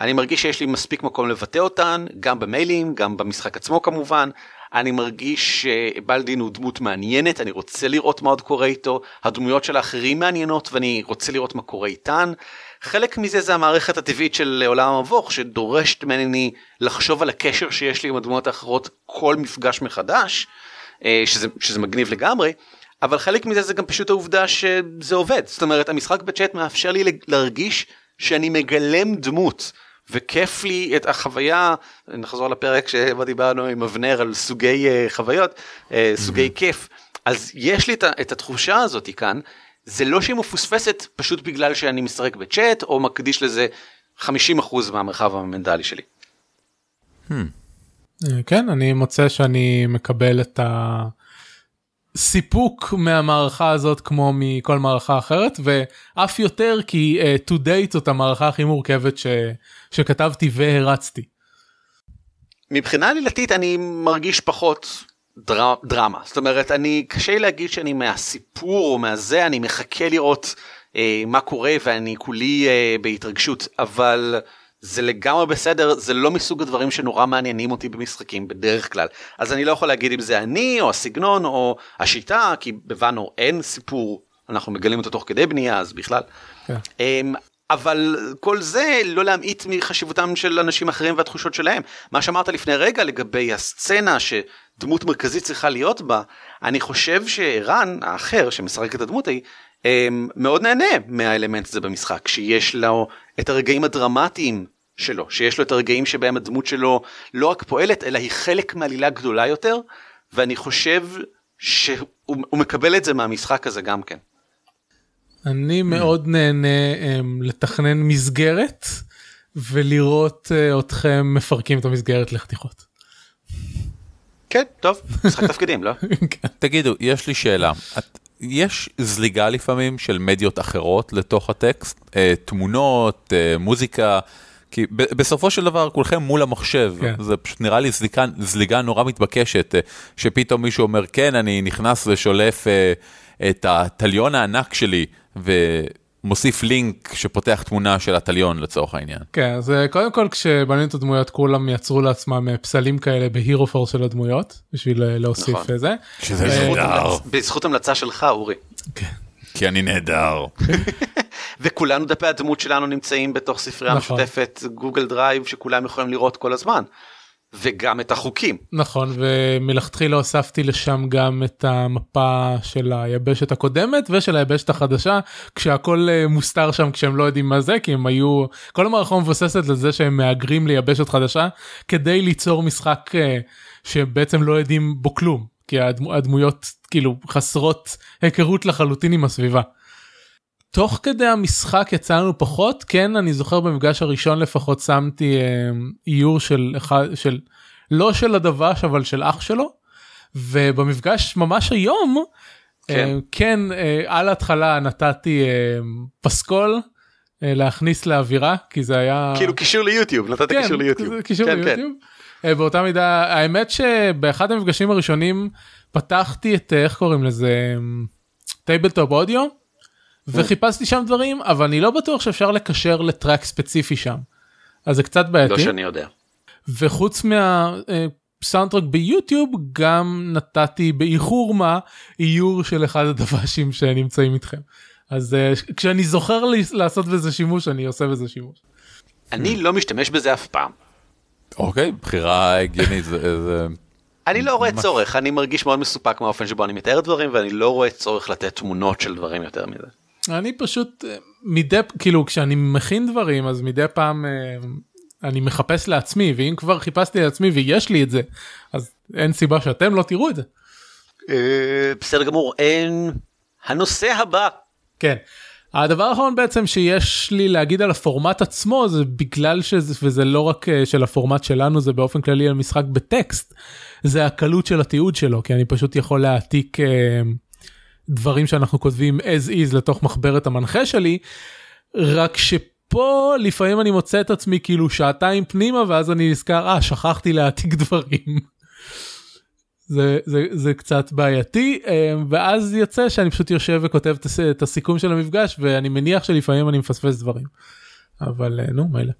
אני מרגיש שיש לי מספיק מקום לבטא אותן, גם במיילים, גם במשחק עצמו כמובן. אני מרגיש שבלדין הוא דמות מעניינת, אני רוצה לראות מה עוד קורה איתו, הדמויות של האחרים מעניינות ואני רוצה לראות מה קורה איתן. חלק מזה זה המערכת הטבעית של עולם המבוך שדורשת ממני לחשוב על הקשר שיש לי עם הדמויות האחרות כל מפגש מחדש, אה, שזה, שזה מגניב לגמרי. אבל חלק מזה זה גם פשוט העובדה שזה עובד זאת אומרת המשחק בצ'אט מאפשר לי להרגיש שאני מגלם דמות וכיף לי את החוויה נחזור לפרק שבו דיברנו עם אבנר על סוגי uh, חוויות uh, סוגי כיף אז יש לי את, את התחושה הזאת כאן זה לא שהיא מפוספסת פשוט בגלל שאני משחק בצ'אט או מקדיש לזה 50% מהמרחב המנטלי שלי. Hmm. כן אני מוצא שאני מקבל את ה... סיפוק מהמערכה הזאת כמו מכל מערכה אחרת ואף יותר כי uh, to date זאת המערכה הכי מורכבת ש... שכתבתי והרצתי. מבחינה עלילתית אני מרגיש פחות דר... דרמה זאת אומרת אני קשה להגיד שאני מהסיפור או מהזה אני מחכה לראות uh, מה קורה ואני כולי uh, בהתרגשות אבל. זה לגמרי בסדר זה לא מסוג הדברים שנורא מעניינים אותי במשחקים בדרך כלל אז אני לא יכול להגיד אם זה אני או הסגנון או השיטה כי בבנו אין סיפור אנחנו מגלים אותו תוך כדי בנייה אז בכלל. כן. אמ, אבל כל זה לא להמעיט מחשיבותם של אנשים אחרים והתחושות שלהם מה שאמרת לפני רגע לגבי הסצנה שדמות מרכזית צריכה להיות בה אני חושב שערן האחר שמשחק את הדמות ההיא מאוד נהנה מהאלמנט הזה במשחק שיש לו את הרגעים הדרמטיים שלו שיש לו את הרגעים שבהם הדמות שלו לא רק פועלת אלא היא חלק מעלילה גדולה יותר ואני חושב שהוא מקבל את זה מהמשחק הזה גם כן. אני מאוד נהנה um, לתכנן מסגרת ולראות uh, אתכם מפרקים את המסגרת לחתיכות. כן טוב משחק תפקידים לא כן. תגידו יש לי שאלה את, יש זליגה לפעמים של מדיות אחרות לתוך הטקסט, אה, תמונות, אה, מוזיקה, כי בסופו של דבר כולכם מול המחשב, כן. זה פשוט נראה לי זליגה, זליגה נורא מתבקשת, אה, שפתאום מישהו אומר כן אני נכנס ושולף את התליון הענק שלי. ו... מוסיף לינק שפותח תמונה של התליון לצורך העניין. כן, אז אה, קודם כל כשבנינו את הדמויות כולם יצרו לעצמם אה, פסלים כאלה ב Hero Forge של הדמויות בשביל אה, להוסיף נכון. זה. שזה נהדר. בזכות המלצה שלך אורי. כן. כי אני נהדר. וכולנו דפי הדמות שלנו נמצאים בתוך ספרייה נכון. משותפת Google Drive שכולם יכולים לראות כל הזמן. וגם את החוקים. נכון ומלכתחילה הוספתי לשם גם את המפה של היבשת הקודמת ושל היבשת החדשה כשהכל אה, מוסתר שם כשהם לא יודעים מה זה כי הם היו כל המערכה מבוססת על זה שהם מהגרים ליבשת חדשה כדי ליצור משחק אה, שבעצם לא יודעים בו כלום כי הדמויות כאילו חסרות היכרות לחלוטין עם הסביבה. תוך כדי המשחק יצאנו פחות כן אני זוכר במפגש הראשון לפחות שמתי אה, איור של אחד של לא של הדבש אבל של אח שלו ובמפגש ממש היום כן, אה, כן אה, על ההתחלה נתתי פסקול להכניס לאווירה כי זה היה כאילו קישור ליוטיוב נתתי כן, קישור ליוטיוב קישור כן, ליוטיוב. כן. באותה מידה האמת שבאחד המפגשים הראשונים פתחתי את איך קוראים לזה Tabletop Audio. וחיפשתי שם דברים אבל אני לא בטוח שאפשר לקשר ל track ספציפי שם. אז זה קצת בעייתי. לא שאני יודע. וחוץ מהסאונדטרק ביוטיוב גם נתתי באיחור מה איור של אחד הדב"שים שנמצאים איתכם. אז uh, כשאני זוכר לי, לעשות בזה שימוש אני עושה בזה שימוש. אני לא משתמש בזה אף פעם. אוקיי בחירה הגיונית זה. אני לא רואה צורך אני מרגיש מאוד מסופק מהאופן שבו אני מתאר דברים ואני לא רואה צורך לתת תמונות של דברים יותר מזה. אני פשוט אה, מדי כאילו כשאני מכין דברים אז מדי פעם אה, אני מחפש לעצמי ואם כבר חיפשתי לעצמי ויש לי את זה אז אין סיבה שאתם לא תראו את זה. אה, בסדר גמור אין הנושא הבא. כן. הדבר האחרון בעצם שיש לי להגיד על הפורמט עצמו זה בגלל שזה וזה לא רק של הפורמט שלנו זה באופן כללי על משחק בטקסט זה הקלות של התיעוד שלו כי אני פשוט יכול להעתיק. דברים שאנחנו כותבים as is לתוך מחברת המנחה שלי, רק שפה לפעמים אני מוצא את עצמי כאילו שעתיים פנימה ואז אני נזכר, אה, שכחתי להעתיק דברים. זה, זה, זה קצת בעייתי אה, ואז יוצא שאני פשוט יושב וכותב את הס- את הסיכום של המפגש ואני מניח שלפעמים אני מפספס דברים. אבל אה, נו מילא.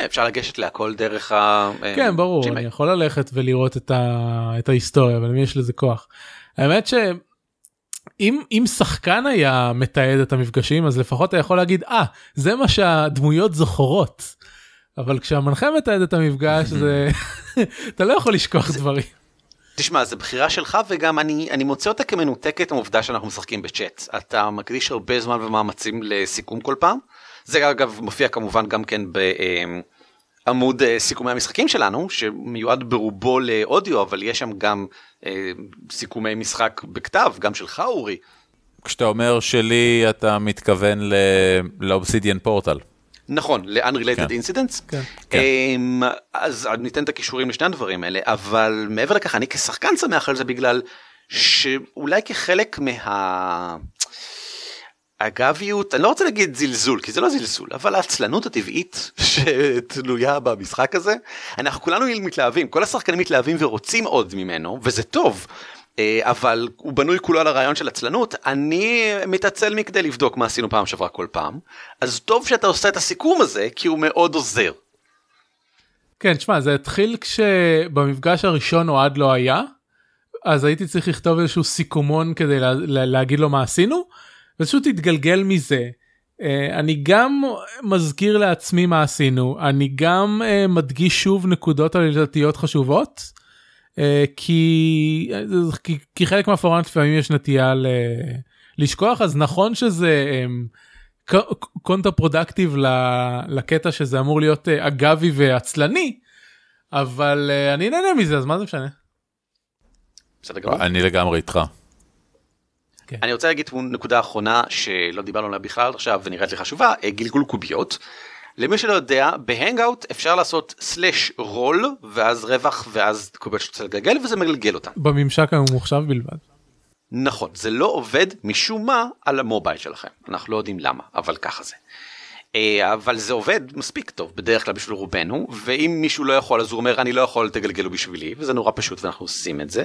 אה, אפשר לגשת להכל דרך ה... כן ברור. אני יכול ללכת ולראות את, ה, את ההיסטוריה אבל למי יש לזה כוח. האמת שאם אם שחקן היה מתעד את המפגשים אז לפחות אתה יכול להגיד אה זה מה שהדמויות זוכרות. אבל כשהמנחה מתעד את המפגש זה אתה לא יכול לשכוח דברים. תשמע, זו בחירה שלך וגם אני, אני מוצא אותה כמנותקת מהעובדה שאנחנו משחקים בצ'אט. אתה מקדיש הרבה זמן ומאמצים לסיכום כל פעם. זה אגב מופיע כמובן גם כן בעמוד אה, סיכומי המשחקים שלנו, שמיועד ברובו לאודיו, אבל יש שם גם אה, סיכומי משחק בכתב, גם שלך אורי. כשאתה אומר שלי, אתה מתכוון ל- לאובסידיאן פורטל. נכון, ל-unrelated כן. incidents. כן. כן. אמ, אז ניתן את הכישורים לשני הדברים האלה, אבל מעבר לכך אני כשחקן שמח על זה בגלל שאולי כחלק מה... אגביות, אני לא רוצה להגיד זלזול, כי זה לא זלזול, אבל העצלנות הטבעית שתלויה במשחק הזה, אנחנו כולנו מתלהבים, כל השחקנים מתלהבים ורוצים עוד ממנו, וזה טוב, אה, אבל הוא בנוי כולו על הרעיון של עצלנות, אני מתעצל מכדי לבדוק מה עשינו פעם שעברה כל פעם, אז טוב שאתה עושה את הסיכום הזה, כי הוא מאוד עוזר. כן, תשמע, זה התחיל כשבמפגש הראשון אוהד לא היה, אז הייתי צריך לכתוב איזשהו סיכומון כדי לה, לה, להגיד לו מה עשינו, ופשוט התגלגל מזה. אה, אני גם מזכיר לעצמי מה עשינו, אני גם אה, מדגיש שוב נקודות עלילתיות חשובות, אה, כי, כי, כי חלק מהפורמט לפעמים יש נטייה ל, לשכוח, אז נכון שזה... counterproductive לקטע שזה אמור להיות אגבי ועצלני אבל אני נהנה מזה אז מה זה משנה. בסדר גמור. אני לגמרי איתך. אני רוצה להגיד נקודה אחרונה שלא דיברנו עליה בכלל עכשיו ונראית לי חשובה, אה, גלגול קוביות. למי שלא יודע, בהנגאוט אפשר לעשות סלאש רול ואז רווח ואז קוביות שאתה רוצה לגלגל וזה מגלגל אותן. בממשק הממוחשב בלבד. נכון, זה לא עובד משום מה על המובייל שלכם, אנחנו לא יודעים למה, אבל ככה זה. אה, אבל זה עובד מספיק טוב בדרך כלל בשביל רובנו, ואם מישהו לא יכול אז הוא אומר אני לא יכול תגלגלו בשבילי, וזה נורא פשוט ואנחנו עושים את זה.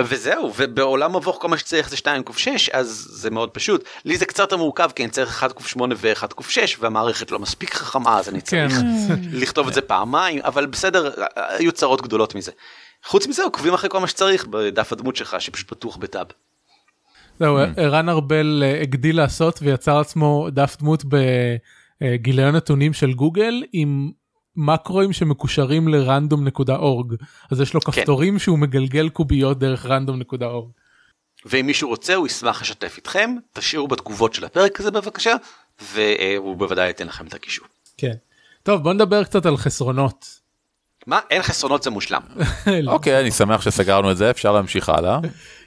וזהו, ובעולם מבוך כל מה שצריך זה 2 ק 6 אז זה מאוד פשוט. לי זה קצת יותר מורכב כי אני צריך 1 ק 8 ו1 ק 6 והמערכת לא מספיק חכמה אז אני כן. צריך לכתוב את זה פעמיים, אבל בסדר, היו צרות גדולות מזה. חוץ מזה עוקבים אחרי כל מה שצריך בדף הדמות שלך שפשוט פתוח בטאב. זהו, ערן ארבל אה, הגדיל לעשות ויצר עצמו דף דמות בגיליון נתונים של גוגל עם מקרואים שמקושרים לרנדום.אורג אז יש לו כפתורים שהוא מגלגל קוביות דרך רנדום.אורג. ואם מישהו רוצה הוא ישמח לשתף איתכם, תשאירו בתגובות של הפרק הזה בבקשה, והוא בוודאי ייתן לכם את הקישור. כן. טוב בוא נדבר קצת על חסרונות. מה? אין חסרונות זה מושלם. אוקיי, אני שמח שסגרנו את זה, אפשר להמשיך הלאה.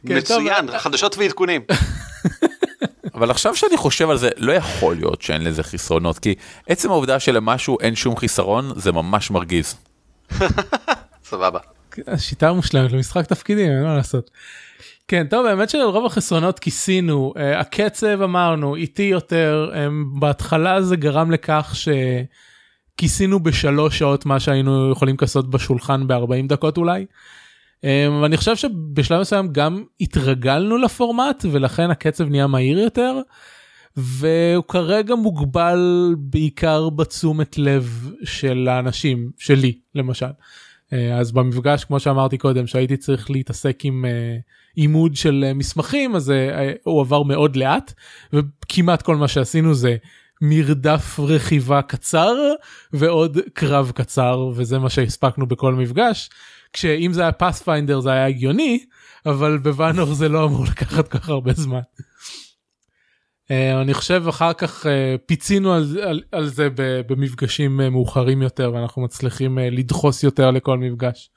כן, מצוין, טוב. חדשות ועדכונים. אבל עכשיו שאני חושב על זה, לא יכול להיות שאין לזה חסרונות, כי עצם העובדה שלמשהו אין שום חיסרון, זה ממש מרגיז. סבבה. השיטה המושלמת למשחק תפקידים אין מה לעשות. כן טוב האמת שעל רוב החסרונות כיסינו uh, הקצב אמרנו איטי יותר um, בהתחלה זה גרם לכך שכיסינו בשלוש שעות מה שהיינו יכולים לעשות בשולחן ב-40 דקות אולי. Um, אני חושב שבשלב מסוים גם התרגלנו לפורמט ולכן הקצב נהיה מהיר יותר. והוא כרגע מוגבל בעיקר בתשומת לב של האנשים שלי למשל. אה, אז במפגש כמו שאמרתי קודם שהייתי צריך להתעסק עם אה, עימוד של אה, מסמכים אז אה, הוא עבר מאוד לאט וכמעט כל מה שעשינו זה מרדף רכיבה קצר ועוד קרב קצר וזה מה שהספקנו בכל מפגש כשאם זה היה Pathfinder זה היה הגיוני אבל בוואנור זה לא אמור לקחת כל כך הרבה זמן. אה, אני חושב אחר כך אה, פיצינו על, על, על זה במפגשים אה, מאוחרים יותר ואנחנו מצליחים לדחוס יותר לכל מפגש.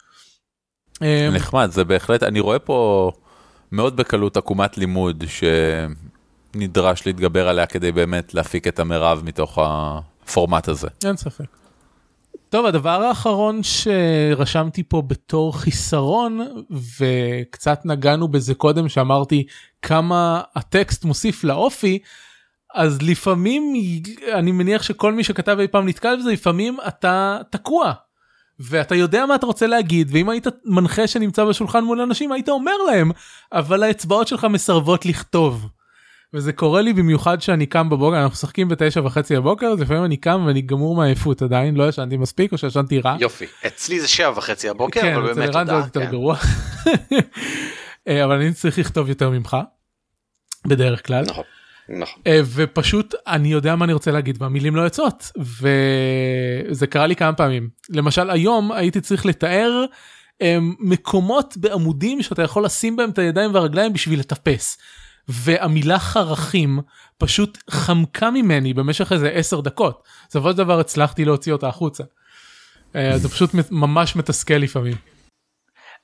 נחמד, זה בהחלט, אני רואה פה מאוד בקלות עקומת לימוד שנדרש להתגבר עליה כדי באמת להפיק את המרב מתוך הפורמט הזה. אין ספק. טוב הדבר האחרון שרשמתי פה בתור חיסרון וקצת נגענו בזה קודם שאמרתי כמה הטקסט מוסיף לאופי אז לפעמים אני מניח שכל מי שכתב אי פעם נתקל בזה לפעמים אתה תקוע ואתה יודע מה אתה רוצה להגיד ואם היית מנחה שנמצא בשולחן מול אנשים היית אומר להם אבל האצבעות שלך מסרבות לכתוב. וזה קורה לי במיוחד שאני קם בבוקר אנחנו משחקים בתשע וחצי בבוקר אז לפעמים אני קם ואני גמור מעייפות עדיין לא ישנתי מספיק או שישנתי רע. יופי אצלי זה שבע וחצי הבוקר כן, אבל באמת זה תודה. עוד יותר כן. גרוע. אה, אבל אני צריך לכתוב יותר ממך. בדרך כלל. נכון. נכון. אה, ופשוט אני יודע מה אני רוצה להגיד והמילים לא יוצאות וזה קרה לי כמה פעמים למשל היום הייתי צריך לתאר אה, מקומות בעמודים שאתה יכול לשים בהם את הידיים והרגליים בשביל לטפס. והמילה חרכים פשוט חמקה ממני במשך איזה 10 דקות בסופו של דבר הצלחתי להוציא אותה החוצה. אה, זה פשוט ממש מתסכל לפעמים.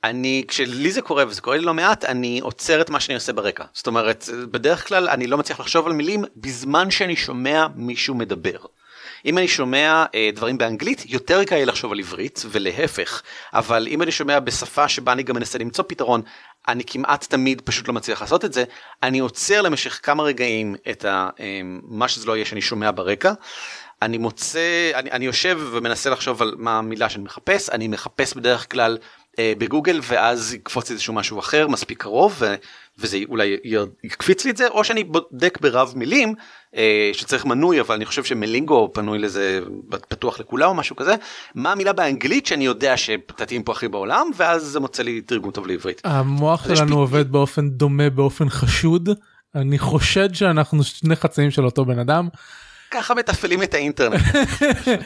אני כשלי זה קורה וזה קורה לי לא מעט אני עוצר את מה שאני עושה ברקע זאת אומרת בדרך כלל אני לא מצליח לחשוב על מילים בזמן שאני שומע מישהו מדבר. אם אני שומע אה, דברים באנגלית יותר קל לי לחשוב על עברית ולהפך. אבל אם אני שומע בשפה שבה אני גם מנסה למצוא פתרון אני כמעט תמיד פשוט לא מצליח לעשות את זה. אני עוצר למשך כמה רגעים את ה, אה, מה שזה לא יהיה שאני שומע ברקע. אני מוצא אני, אני יושב ומנסה לחשוב על מה המילה שאני מחפש. אני מחפש בדרך כלל בגוגל ואז יקפוץ איזשהו משהו אחר מספיק קרוב ו, וזה אולי יקפיץ לי את זה או שאני בודק ברב מילים אה, שצריך מנוי אבל אני חושב שמלינגו פנוי לזה פתוח לכולם או משהו כזה מה המילה באנגלית שאני יודע שתתאים פה הכי בעולם ואז זה מוצא לי תרגום טוב לעברית. המוח שלנו פי- עובד באופן דומה באופן חשוד אני חושד שאנחנו שני חצאים של אותו בן אדם ככה מתפעלים את האינטרנט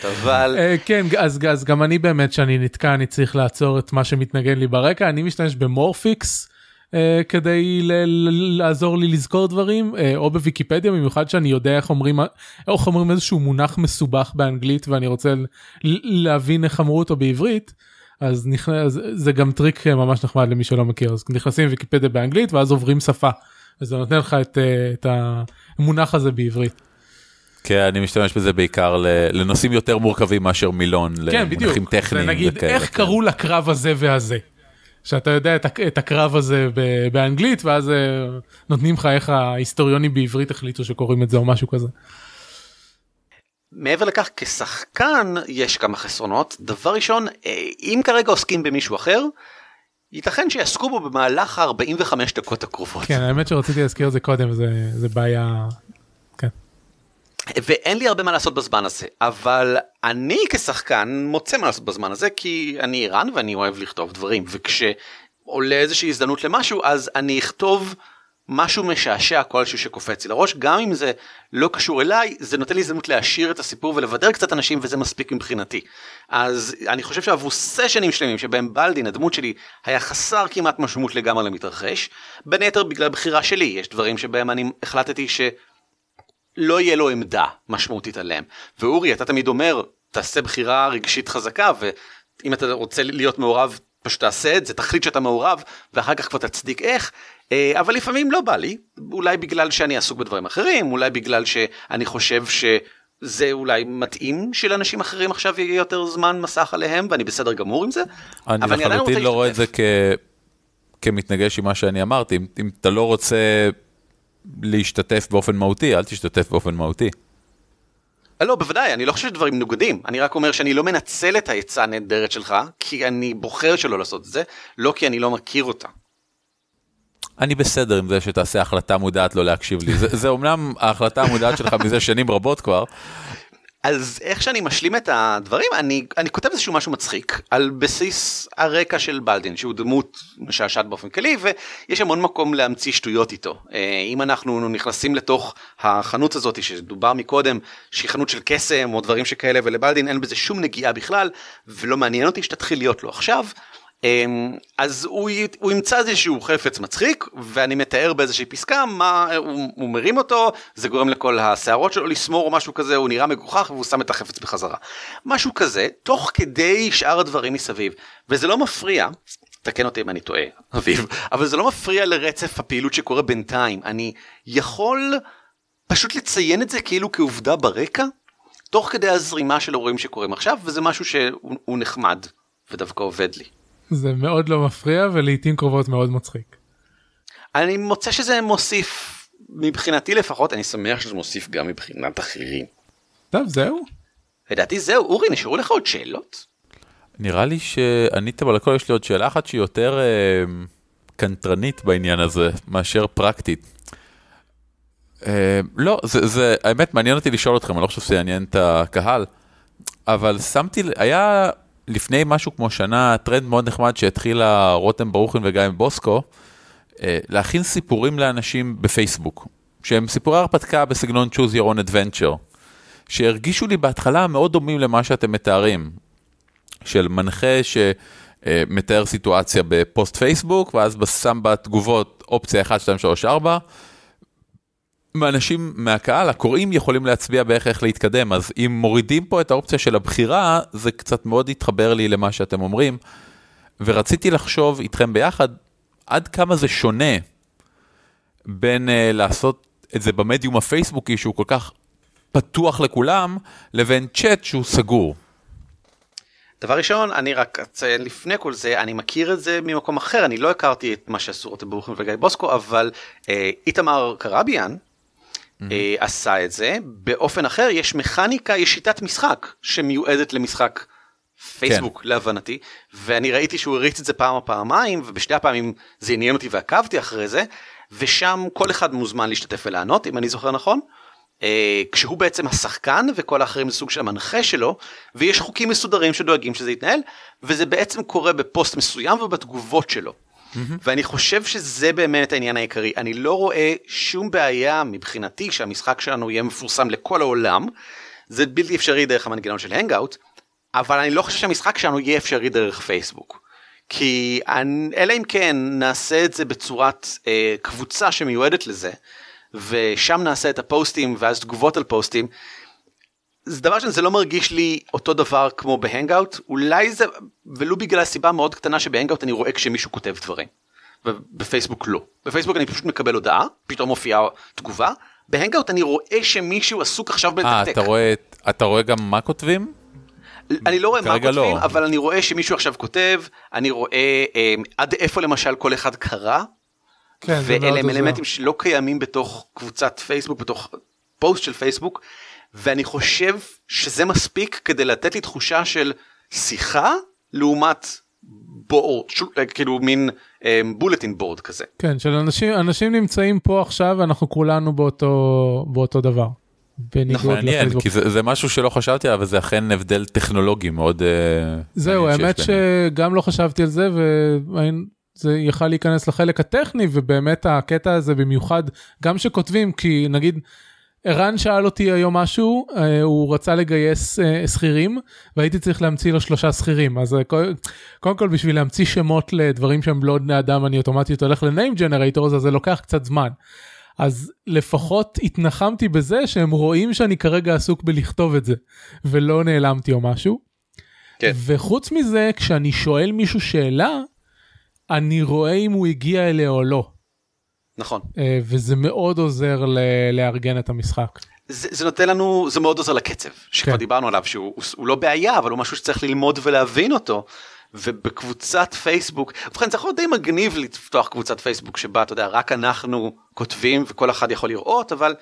אבל אה, כן אז אז גם אני באמת שאני נתקע אני צריך לעצור את מה שמתנגן לי ברקע אני משתמש במורפיקס. אה, כדי ל- ל- לעזור לי לזכור דברים אה, או בוויקיפדיה במיוחד שאני יודע איך אומרים איך אומרים איזשהו מונח מסובך באנגלית ואני רוצה ל- להבין איך אמרו אותו בעברית אז נכנס זה גם טריק ממש נחמד למי שלא מכיר אז נכנסים לוויקיפדיה באנגלית ואז עוברים שפה. אז זה נותן לך את, אה, את המונח הזה בעברית. כן, אני משתמש בזה בעיקר ל- לנושאים יותר מורכבים מאשר מילון, כן בדיוק. למונחים זה טכניים. נגיד וכאלה, איך כן. קראו לקרב הזה והזה. שאתה יודע את, הק- את הקרב הזה ב- באנגלית ואז אה, נותנים לך איך ההיסטוריונים בעברית החליטו שקוראים את זה או משהו כזה. מעבר לכך כשחקן יש כמה חסרונות דבר ראשון אה, אם כרגע עוסקים במישהו אחר ייתכן שיעסקו בו במהלך ה-45 דקות הקרובות כן האמת שרציתי להזכיר את זה קודם זה זה בעיה. ואין לי הרבה מה לעשות בזמן הזה אבל אני כשחקן מוצא מה לעשות בזמן הזה כי אני ערן ואני אוהב לכתוב דברים וכשעולה איזושהי הזדמנות למשהו אז אני אכתוב משהו משעשע כלשהו שקופץ לי לראש גם אם זה לא קשור אליי זה נותן לי הזדמנות להעשיר את הסיפור ולבדר קצת אנשים וזה מספיק מבחינתי. אז אני חושב שעברו סשנים שלמים שבהם בלדין הדמות שלי היה חסר כמעט משמעות לגמרי למתרחש בין היתר בגלל בחירה שלי יש דברים שבהם אני החלטתי ש... לא יהיה לו עמדה משמעותית עליהם. ואורי, אתה תמיד אומר, תעשה בחירה רגשית חזקה, ואם אתה רוצה להיות מעורב, פשוט תעשה את זה, תחליט שאתה מעורב, ואחר כך כבר תצדיק איך. אה, אבל לפעמים לא בא לי, אולי בגלל שאני עסוק בדברים אחרים, אולי בגלל שאני חושב שזה אולי מתאים שלאנשים אחרים עכשיו יהיה יותר זמן מסך עליהם, ואני בסדר גמור עם זה. אני לחלוטין לא רואה את זה. כ... כמתנגש עם מה שאני אמרתי, אם, אם אתה לא רוצה להשתתף באופן מהותי, אל תשתתף באופן מהותי. אה, לא, בוודאי, אני לא חושב שדברים מנוגדים. אני רק אומר שאני לא מנצל את העצה הנהדרת שלך, כי אני בוחר שלא לעשות את זה, לא כי אני לא מכיר אותה. אני בסדר עם זה שתעשה החלטה מודעת לא להקשיב לי. זה, זה אומנם ההחלטה המודעת שלך מזה שנים רבות כבר, אז איך שאני משלים את הדברים, אני, אני כותב איזשהו משהו מצחיק, על בסיס הרקע של בלדין, שהוא דמות משעשעת באופן כללי, ויש המון מקום להמציא שטויות איתו. אה, אם אנחנו נכנסים לתוך החנות הזאת שדובר מקודם, שהיא חנות של קסם או דברים שכאלה, ולבלדין אין בזה שום נגיעה בכלל, ולא מעניין אותי שתתחיל להיות לו עכשיו. אמ, אז הוא, הוא ימצא איזשהו חפץ מצחיק ואני מתאר באיזושהי פסקה מה הוא, הוא מרים אותו זה גורם לכל השערות שלו לסמור או משהו כזה הוא נראה מגוחך והוא שם את החפץ בחזרה. משהו כזה תוך כדי שאר הדברים מסביב וזה לא מפריע. תקן אותי אם אני טועה אביב אבל זה לא מפריע לרצף הפעילות שקורה בינתיים אני יכול פשוט לציין את זה כאילו כעובדה ברקע תוך כדי הזרימה של אירועים שקורים עכשיו וזה משהו שהוא הוא נחמד ודווקא עובד לי. זה מאוד לא מפריע ולעיתים קרובות מאוד מצחיק. אני מוצא שזה מוסיף מבחינתי לפחות אני שמח שזה מוסיף גם מבחינת אחרים. טוב זהו. לדעתי זהו אורי נשארו לך עוד שאלות? נראה לי שעניתם על הכל, יש לי עוד שאלה אחת שהיא יותר אה, קנטרנית בעניין הזה, מאשר פרקטית. אה, לא, זה, זה, האמת מעניין אותי לשאול אתכם, אני לא חושב שזה יעניין את הקהל, אבל שמתי, היה לפני משהו כמו שנה טרנד מאוד נחמד שהתחילה רותם ברוכין וגיא בוסקו, אה, להכין סיפורים לאנשים בפייסבוק, שהם סיפורי הרפתקה בסגנון choose your own adventure, שהרגישו לי בהתחלה מאוד דומים למה שאתם מתארים, של מנחה שמתאר סיטואציה בפוסט פייסבוק, ואז שם בתגובות אופציה 1, 2, 3, 4, מאנשים מהקהל, הקוראים יכולים להצביע באיך איך להתקדם, אז אם מורידים פה את האופציה של הבחירה, זה קצת מאוד התחבר לי למה שאתם אומרים, ורציתי לחשוב איתכם ביחד עד כמה זה שונה בין uh, לעשות את זה במדיום הפייסבוקי שהוא כל כך פתוח לכולם, לבין צ'אט שהוא סגור. דבר ראשון, אני רק אציין לפני כל זה, אני מכיר את זה ממקום אחר, אני לא הכרתי את מה שעשו רותם ברוכין וגיא בוסקו, אבל אה, איתמר קרביאן mm-hmm. עשה את זה, באופן אחר יש מכניקה, יש שיטת משחק שמיועדת למשחק פייסבוק כן. להבנתי, ואני ראיתי שהוא הריץ את זה פעם או פעמיים, ובשתי הפעמים זה עניין אותי ועקבתי אחרי זה, ושם כל אחד מוזמן להשתתף ולענות, אם אני זוכר נכון. אה, כשהוא בעצם השחקן וכל האחרים זה סוג של המנחה שלו ויש חוקים מסודרים שדואגים שזה יתנהל וזה בעצם קורה בפוסט מסוים ובתגובות שלו. Mm-hmm. ואני חושב שזה באמת העניין העיקרי אני לא רואה שום בעיה מבחינתי שהמשחק שלנו יהיה מפורסם לכל העולם זה בלתי אפשרי דרך המנגנון של הנגאוט אבל אני לא חושב שהמשחק שלנו יהיה אפשרי דרך פייסבוק. כי אלא אם כן נעשה את זה בצורת אה, קבוצה שמיועדת לזה ושם נעשה את הפוסטים ואז תגובות על פוסטים. זה דבר שזה לא מרגיש לי אותו דבר כמו בהנגאוט אולי זה ולו בגלל הסיבה מאוד קטנה שבהנגאוט אני רואה כשמישהו כותב דברים. ובפייסבוק לא בפייסבוק אני פשוט מקבל הודעה פתאום מופיעה תגובה בהנגאוט אני רואה שמישהו עסוק עכשיו בלתקתק. אה, אתה רואה אתה רואה גם מה כותבים? אני לא רואה מה כותבים לא. אבל אני רואה שמישהו עכשיו כותב אני רואה אה, עד איפה למשל כל אחד קרא כן, ואלה הם אלמנטים שלא קיימים בתוך קבוצת פייסבוק, בתוך פוסט של פייסבוק, ואני חושב שזה מספיק כדי לתת לי תחושה של שיחה לעומת בורד, כאילו מין בולטין um, בורד כזה. כן, של אנשים, אנשים נמצאים פה עכשיו ואנחנו כולנו באותו, באותו דבר. נכון, מעניין, כי זה, זה משהו שלא חשבתי עליו וזה אכן הבדל טכנולוגי מאוד. אה, זהו, האמת שגם לא חשבתי על זה זה יכל להיכנס לחלק הטכני ובאמת הקטע הזה במיוחד גם שכותבים כי נגיד ערן שאל אותי היום משהו אה, הוא רצה לגייס אה, שכירים והייתי צריך להמציא לו שלושה שכירים אז אה, קודם כל בשביל להמציא שמות לדברים שהם לא בני אדם אני אוטומטית הולך לניים ג'נרייטור אז זה לוקח קצת זמן. אז לפחות התנחמתי בזה שהם רואים שאני כרגע עסוק בלכתוב את זה ולא נעלמתי או משהו. כן. וחוץ מזה כשאני שואל מישהו שאלה אני רואה אם הוא הגיע אליה או לא. נכון. אה, וזה מאוד עוזר ל- לארגן את המשחק. זה, זה נותן לנו, זה מאוד עוזר לקצב, שכבר כן. דיברנו עליו, שהוא הוא, הוא לא בעיה, אבל הוא משהו שצריך ללמוד ולהבין אותו. ובקבוצת פייסבוק, ובכן זה יכול להיות די מגניב לפתוח קבוצת פייסבוק שבה אתה יודע רק אנחנו כותבים וכל אחד יכול לראות אבל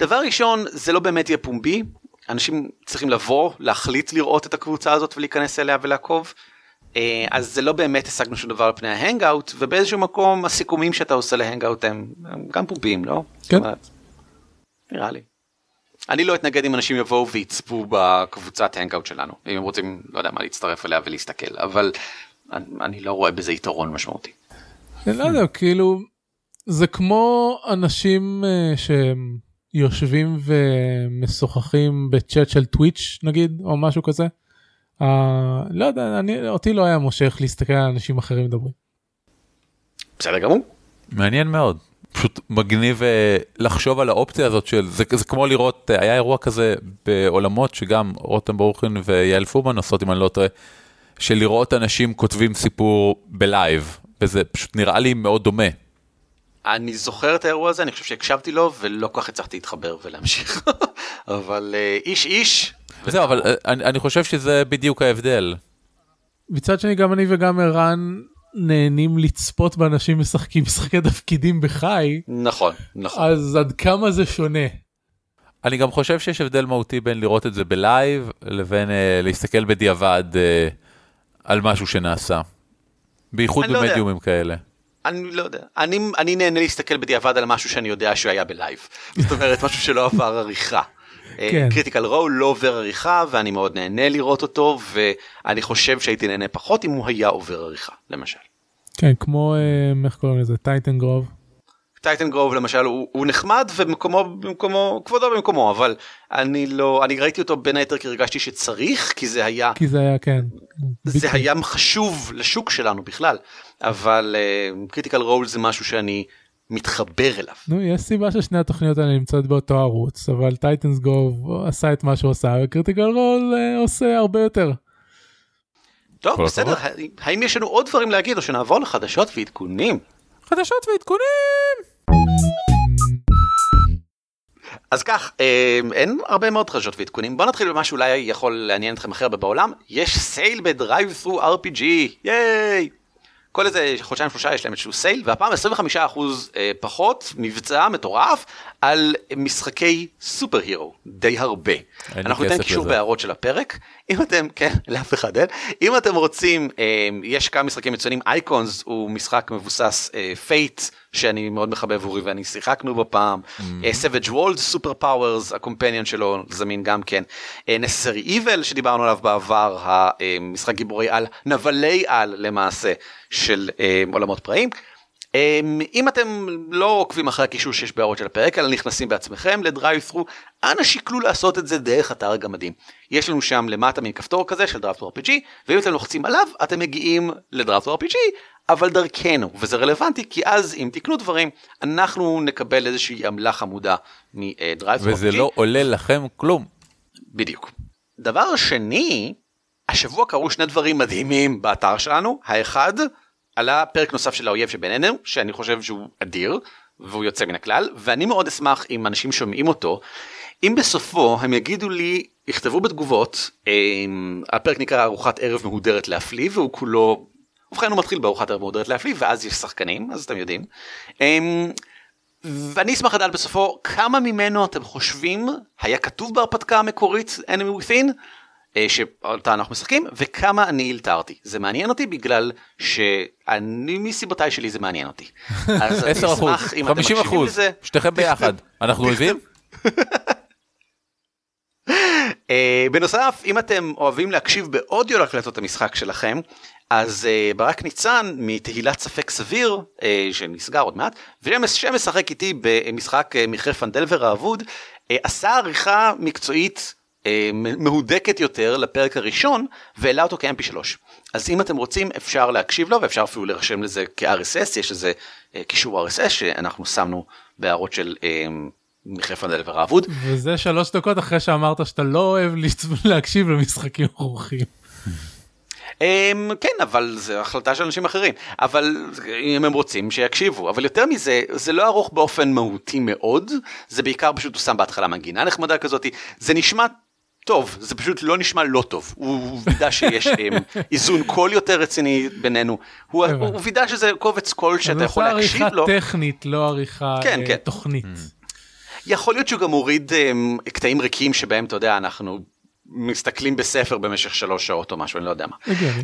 דבר ראשון זה לא באמת יהיה פומבי אנשים צריכים לבוא להחליט לראות את הקבוצה הזאת ולהיכנס אליה ולעקוב אז זה לא באמת השגנו שום דבר על פני ההנגאוט ובאיזשהו מקום הסיכומים שאתה עושה להנגאוט הם, הם גם פומביים לא? כן. נראה לי. אני לא אתנגד אם אנשים יבואו ויצפו בקבוצת הנגאוט שלנו אם הם רוצים לא יודע מה להצטרף אליה ולהסתכל אבל אני, אני לא רואה בזה יתרון משמעותי. לא יודע כאילו זה כמו אנשים uh, שהם יושבים ומשוחחים בצ'אט של טוויץ' נגיד או משהו כזה. Uh, לא יודע, אני, אותי לא היה מושך להסתכל על אנשים אחרים מדברים. בסדר גמור. מעניין מאוד. פשוט מגניב uh, לחשוב על האופציה הזאת של זה, זה כמו לראות uh, היה אירוע כזה בעולמות שגם רותם ברוכין ויעל פומן עושות אם אני לא טועה של לראות אנשים כותבים סיפור ב live וזה פשוט נראה לי מאוד דומה. אני זוכר את האירוע הזה אני חושב שהקשבתי לו ולא כל כך הצלחתי להתחבר ולהמשיך אבל אה, איש איש זהו, אבל אה, אני, אני חושב שזה בדיוק ההבדל. מצד שני גם אני וגם ערן נהנים לצפות באנשים משחקים משחקי תפקידים בחי. נכון, נכון. אז עד כמה זה שונה. אני גם חושב שיש הבדל מהותי בין לראות את זה ב live לבין אה, להסתכל בדיעבד על משהו שנעשה. בייחוד לא. במדיומים כאלה. אני לא יודע, אני, אני נהנה להסתכל בדיעבד על משהו שאני יודע שהוא היה ב live. זאת אומרת, משהו שלא עבר עריכה. כן. Critical Role לא עובר עריכה ואני מאוד נהנה לראות אותו ואני חושב שהייתי נהנה פחות אם הוא היה עובר עריכה למשל. כן כמו אה, איך קוראים לזה Titansgrave. Titansgrave למשל הוא, הוא נחמד ומקומו במקומו כבודו במקומו אבל אני לא אני ראיתי אותו בין היתר כי הרגשתי שצריך כי זה היה כי זה היה כן. זה בדיוק. היה חשוב לשוק שלנו בכלל אבל Critical Role זה משהו שאני מתחבר אליו. נו יש סיבה ששני התוכניות האלה נמצאות באותו ערוץ אבל Titansgrave עשה את מה שהוא עשה ו Critical Role אה, עושה הרבה יותר. טוב בסדר הכבוד. האם יש לנו עוד דברים להגיד או שנעבור לחדשות ועדכונים. חדשות ועדכונים! אז כך, אה, אין הרבה מאוד חדשות ועדכונים, בוא נתחיל במה שאולי יכול לעניין אתכם הרבה בעולם, יש sale ב DriveThruRPG, ייי! כל איזה חודשיים שלושה יש להם איזשהו sale, והפעם 25% אה, פחות, מבצע מטורף, על משחקי super hero, די הרבה. אנחנו ניתן קישור. בהערות של הפרק, אם אתם, כן, לאף אחד אין, אם אתם רוצים, אה, יש כמה משחקים מצוינים, Icons הוא משחק מבוסס Fate, שאני מאוד מחבב אורי ואני שיחקנו בו פעם, Savage Worlds Super Powers, ה companion שלו זמין גם כן, Necessary Evil שדיברנו עליו בעבר, המשחק גיבורי על, נבלי על למעשה, של אה, עולמות פראיים. אמ, אם אתם לא עוקבים אחרי הקישור שיש בהערות של הפרק, אלא נכנסים בעצמכם ל DriveThru, אנא שקלו לעשות את זה דרך אתר הגמדים. יש לנו שם למטה מין כפתור כזה של DriveThruRPG, ואם אתם לוחצים עליו, אתם מגיעים ל DriveThruRPG, אבל דרכנו, וזה רלוונטי, כי אז אם תקנו דברים, אנחנו נקבל איזושהי עמלה חמודה מ DriveThruRPG. וזה לא עולה לכם כלום. בדיוק. דבר שני, השבוע קרו שני דברים מדהימים באתר שלנו. האחד, עלה פרק נוסף של האויב שבינינו, שאני חושב שהוא אדיר, והוא יוצא מן הכלל, ואני מאוד אשמח אם אנשים שומעים אותו, אם בסופו הם יגידו לי, יכתבו בתגובות, אמ, הפרק נקרא ארוחת ערב מהודרת להפליא, והוא כולו, ובכן הוא מתחיל בארוחת ערב מהודרת להפליא, ואז יש שחקנים, אז אתם יודעים. אמ, ואני אשמח לדעת בסופו כמה ממנו אתם חושבים היה כתוב בהרפתקה המקורית Enemy Within שאותה אנחנו משחקים וכמה אני אלתרתי זה מעניין אותי בגלל שאני מסיבותיי שלי זה מעניין אותי. אז אני 10 אחוז, אשמח אם אתם 50 מקשיבים אחוז, לזה. שתיכם ביחד. אנחנו אויבים? אה, בנוסף אם אתם אוהבים להקשיב באודיו להקלטות המשחק שלכם אז אה, ברק ניצן מתהילת ספק סביר אה, שנסגר עוד מעט ושמשחק איתי במשחק אה, מכרה פנדלבר האבוד אה, עשה עריכה מקצועית אה, מהודקת יותר לפרק הראשון והעלה אותו כ-mp3 אז אם אתם רוצים אפשר להקשיב לו ואפשר אפילו להירשם לזה כ-RSS יש לזה אה, קישור RSS שאנחנו שמנו בהערות של אה, מכרה פנדלבר האבוד. וזה שלוש דקות אחרי שאמרת שאתה לא אוהב להקשיב למשחקים ארוכים. Um, כן אבל זה החלטה של אנשים אחרים. אבל אם הם רוצים שיקשיבו. אבל יותר מזה זה לא ארוך באופן מהותי מאוד. זה בעיקר פשוט הוא שם בהתחלה מנגינה נחמדה כזאת זה נשמע טוב זה פשוט לא נשמע לא טוב הוא וידא שיש um, איזון קול יותר רציני בינינו הוא, הבנתי. הוא וידא שזה קובץ קול שאתה יכול להקשיב עריכה לו טכנית לא עריכה כן, אה, כן. תוכנית. יכול להיות שהוא גם מוריד um, קטעים ריקים שבהם אתה יודע אנחנו מסתכלים בספר במשך שלוש שעות או משהו אני לא יודע מה.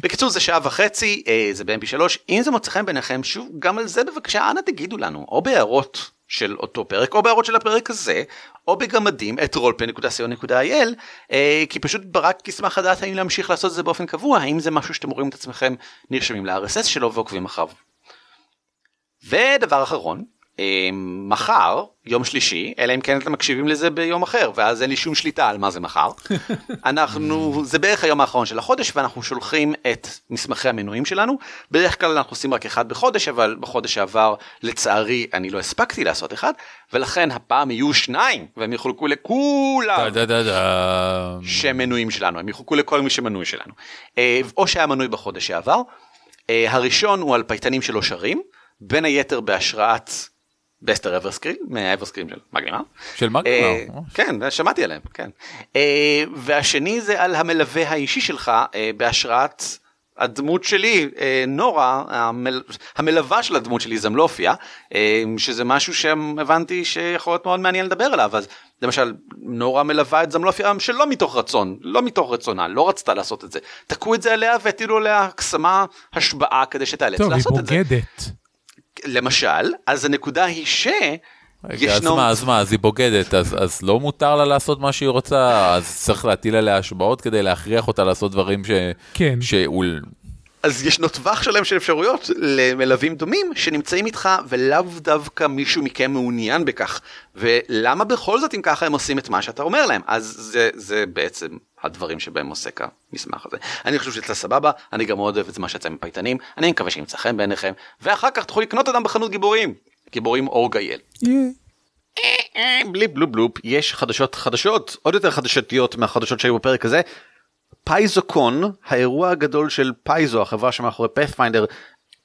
בקיצור זה שעה וחצי אה, זה ב-mp3 אם זה מוצא חן בעיניכם שוב גם על זה בבקשה אנא תגידו לנו או בהערות של אותו פרק או בהערות של הפרק הזה או בגמדים את roleplay.co.il אה, כי פשוט ברק ישמח לדעת האם להמשיך לעשות את זה באופן קבוע האם זה משהו שאתם רואים את עצמכם נרשמים ל-RSS שלו ועוקבים אחריו. ודבר אחרון אה, מחר יום שלישי אלא אם כן אתם מקשיבים לזה ביום אחר ואז אין לי שום שליטה על מה זה מחר. אנחנו זה בערך היום האחרון של החודש ואנחנו שולחים את מסמכי המנויים שלנו בדרך כלל אנחנו עושים רק אחד בחודש אבל בחודש שעבר לצערי אני לא הספקתי לעשות אחד ולכן הפעם יהיו שניים והם יחולקו לכולם. דה. שמנויים שלנו הם יחולקו לכל מי שמנוי שלנו אה, או שהיה מנוי בחודש שעבר. אה, הראשון הוא על פייטנים שלא שרים בין היתר בהשראת בסטר אברסקרין מהאברסקרין של מגנימה. של אה, מגנימה. כן שמעתי עליהם כן אה, והשני זה על המלווה האישי שלך אה, בהשראת הדמות שלי אה, נורה המל... המלווה של הדמות שלי זמלופיה אה, שזה משהו שהבנתי שיכול להיות מאוד מעניין לדבר עליו אז למשל נורה מלווה את זמלוף ים שלא מתוך רצון לא מתוך רצונה לא רצתה לעשות את זה תקעו את זה עליה והטילו עליה קסמה השבעה כדי טוב, היא לעשות את זה בוגדת. למשל אז הנקודה היא ש... רגע, אז מה, אז מה, אז היא בוגדת, אז, אז לא מותר לה לעשות מה שהיא רוצה, אז צריך להטיל עליה השבעות כדי להכריח אותה לעשות דברים ש... כן. שהוא... אז ישנו טווח שלם של אפשרויות למלווים דומים שנמצאים איתך ולאו דווקא מישהו מכם מעוניין בכך. ולמה בכל זאת אם ככה הם עושים את מה שאתה אומר להם? אז זה, זה בעצם הדברים שבהם עוסק המסמך הזה. אני חושב שזה סבבה, אני גם מאוד אוהב את מה שיצא מפייטנים, אני מקווה שימצא חן בעיניכם, ואחר כך תוכלו לקנות אותם בחנות גיבורים. גיבורים.org.il. בליפ בלופ בלופ יש חדשות חדשות עוד יותר חדשתיות מהחדשות שהיו בפרק הזה. PaizoCon האירוע הגדול של Paizo החברה שמאחורי Pathfinder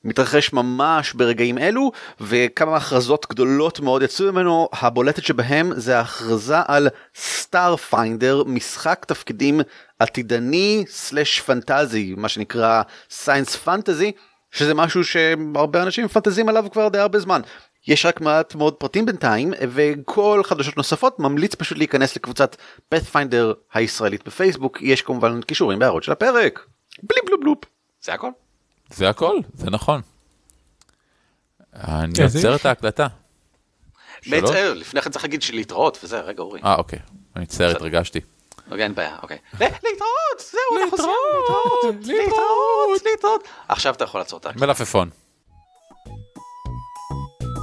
מתרחש ממש ברגעים אלו וכמה הכרזות גדולות מאוד יצאו ממנו הבולטת שבהם זה ההכרזה על Starfinder משחק תפקידים עתידני slash פנטזי מה שנקרא science fantasy שזה משהו שהרבה אנשים מפנטזים עליו כבר די הרבה זמן. יש רק מעט מאוד פרטים בינתיים וכל חדשות נוספות ממליץ פשוט להיכנס לקבוצת Pathfinder הישראלית בפייסבוק יש כמובן קישורים בהערות של הפרק. בליפ בלופ בלופ. זה הכל. זה הכל, זה נכון. אני עוצר את. ההקלטה. מצער, לפני כן צריך להגיד שלהתראות וזה רגע אורי. אה, אוקיי. אני מצטער, התרגשתי. אוקיי, אין בעיה אוקיי. להתראות זהו אנחנו סיימנו, להתראות, להתראות להתראות להתראות. עכשיו אתה יכול לעצור את ההקלטה. מלפפון.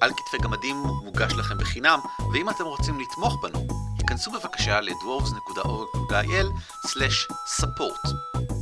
על כתפי גמדים מוגש לכם בחינם, ואם אתם רוצים לתמוך בנו, היכנסו בבקשה ל-dwarves.org.il/support.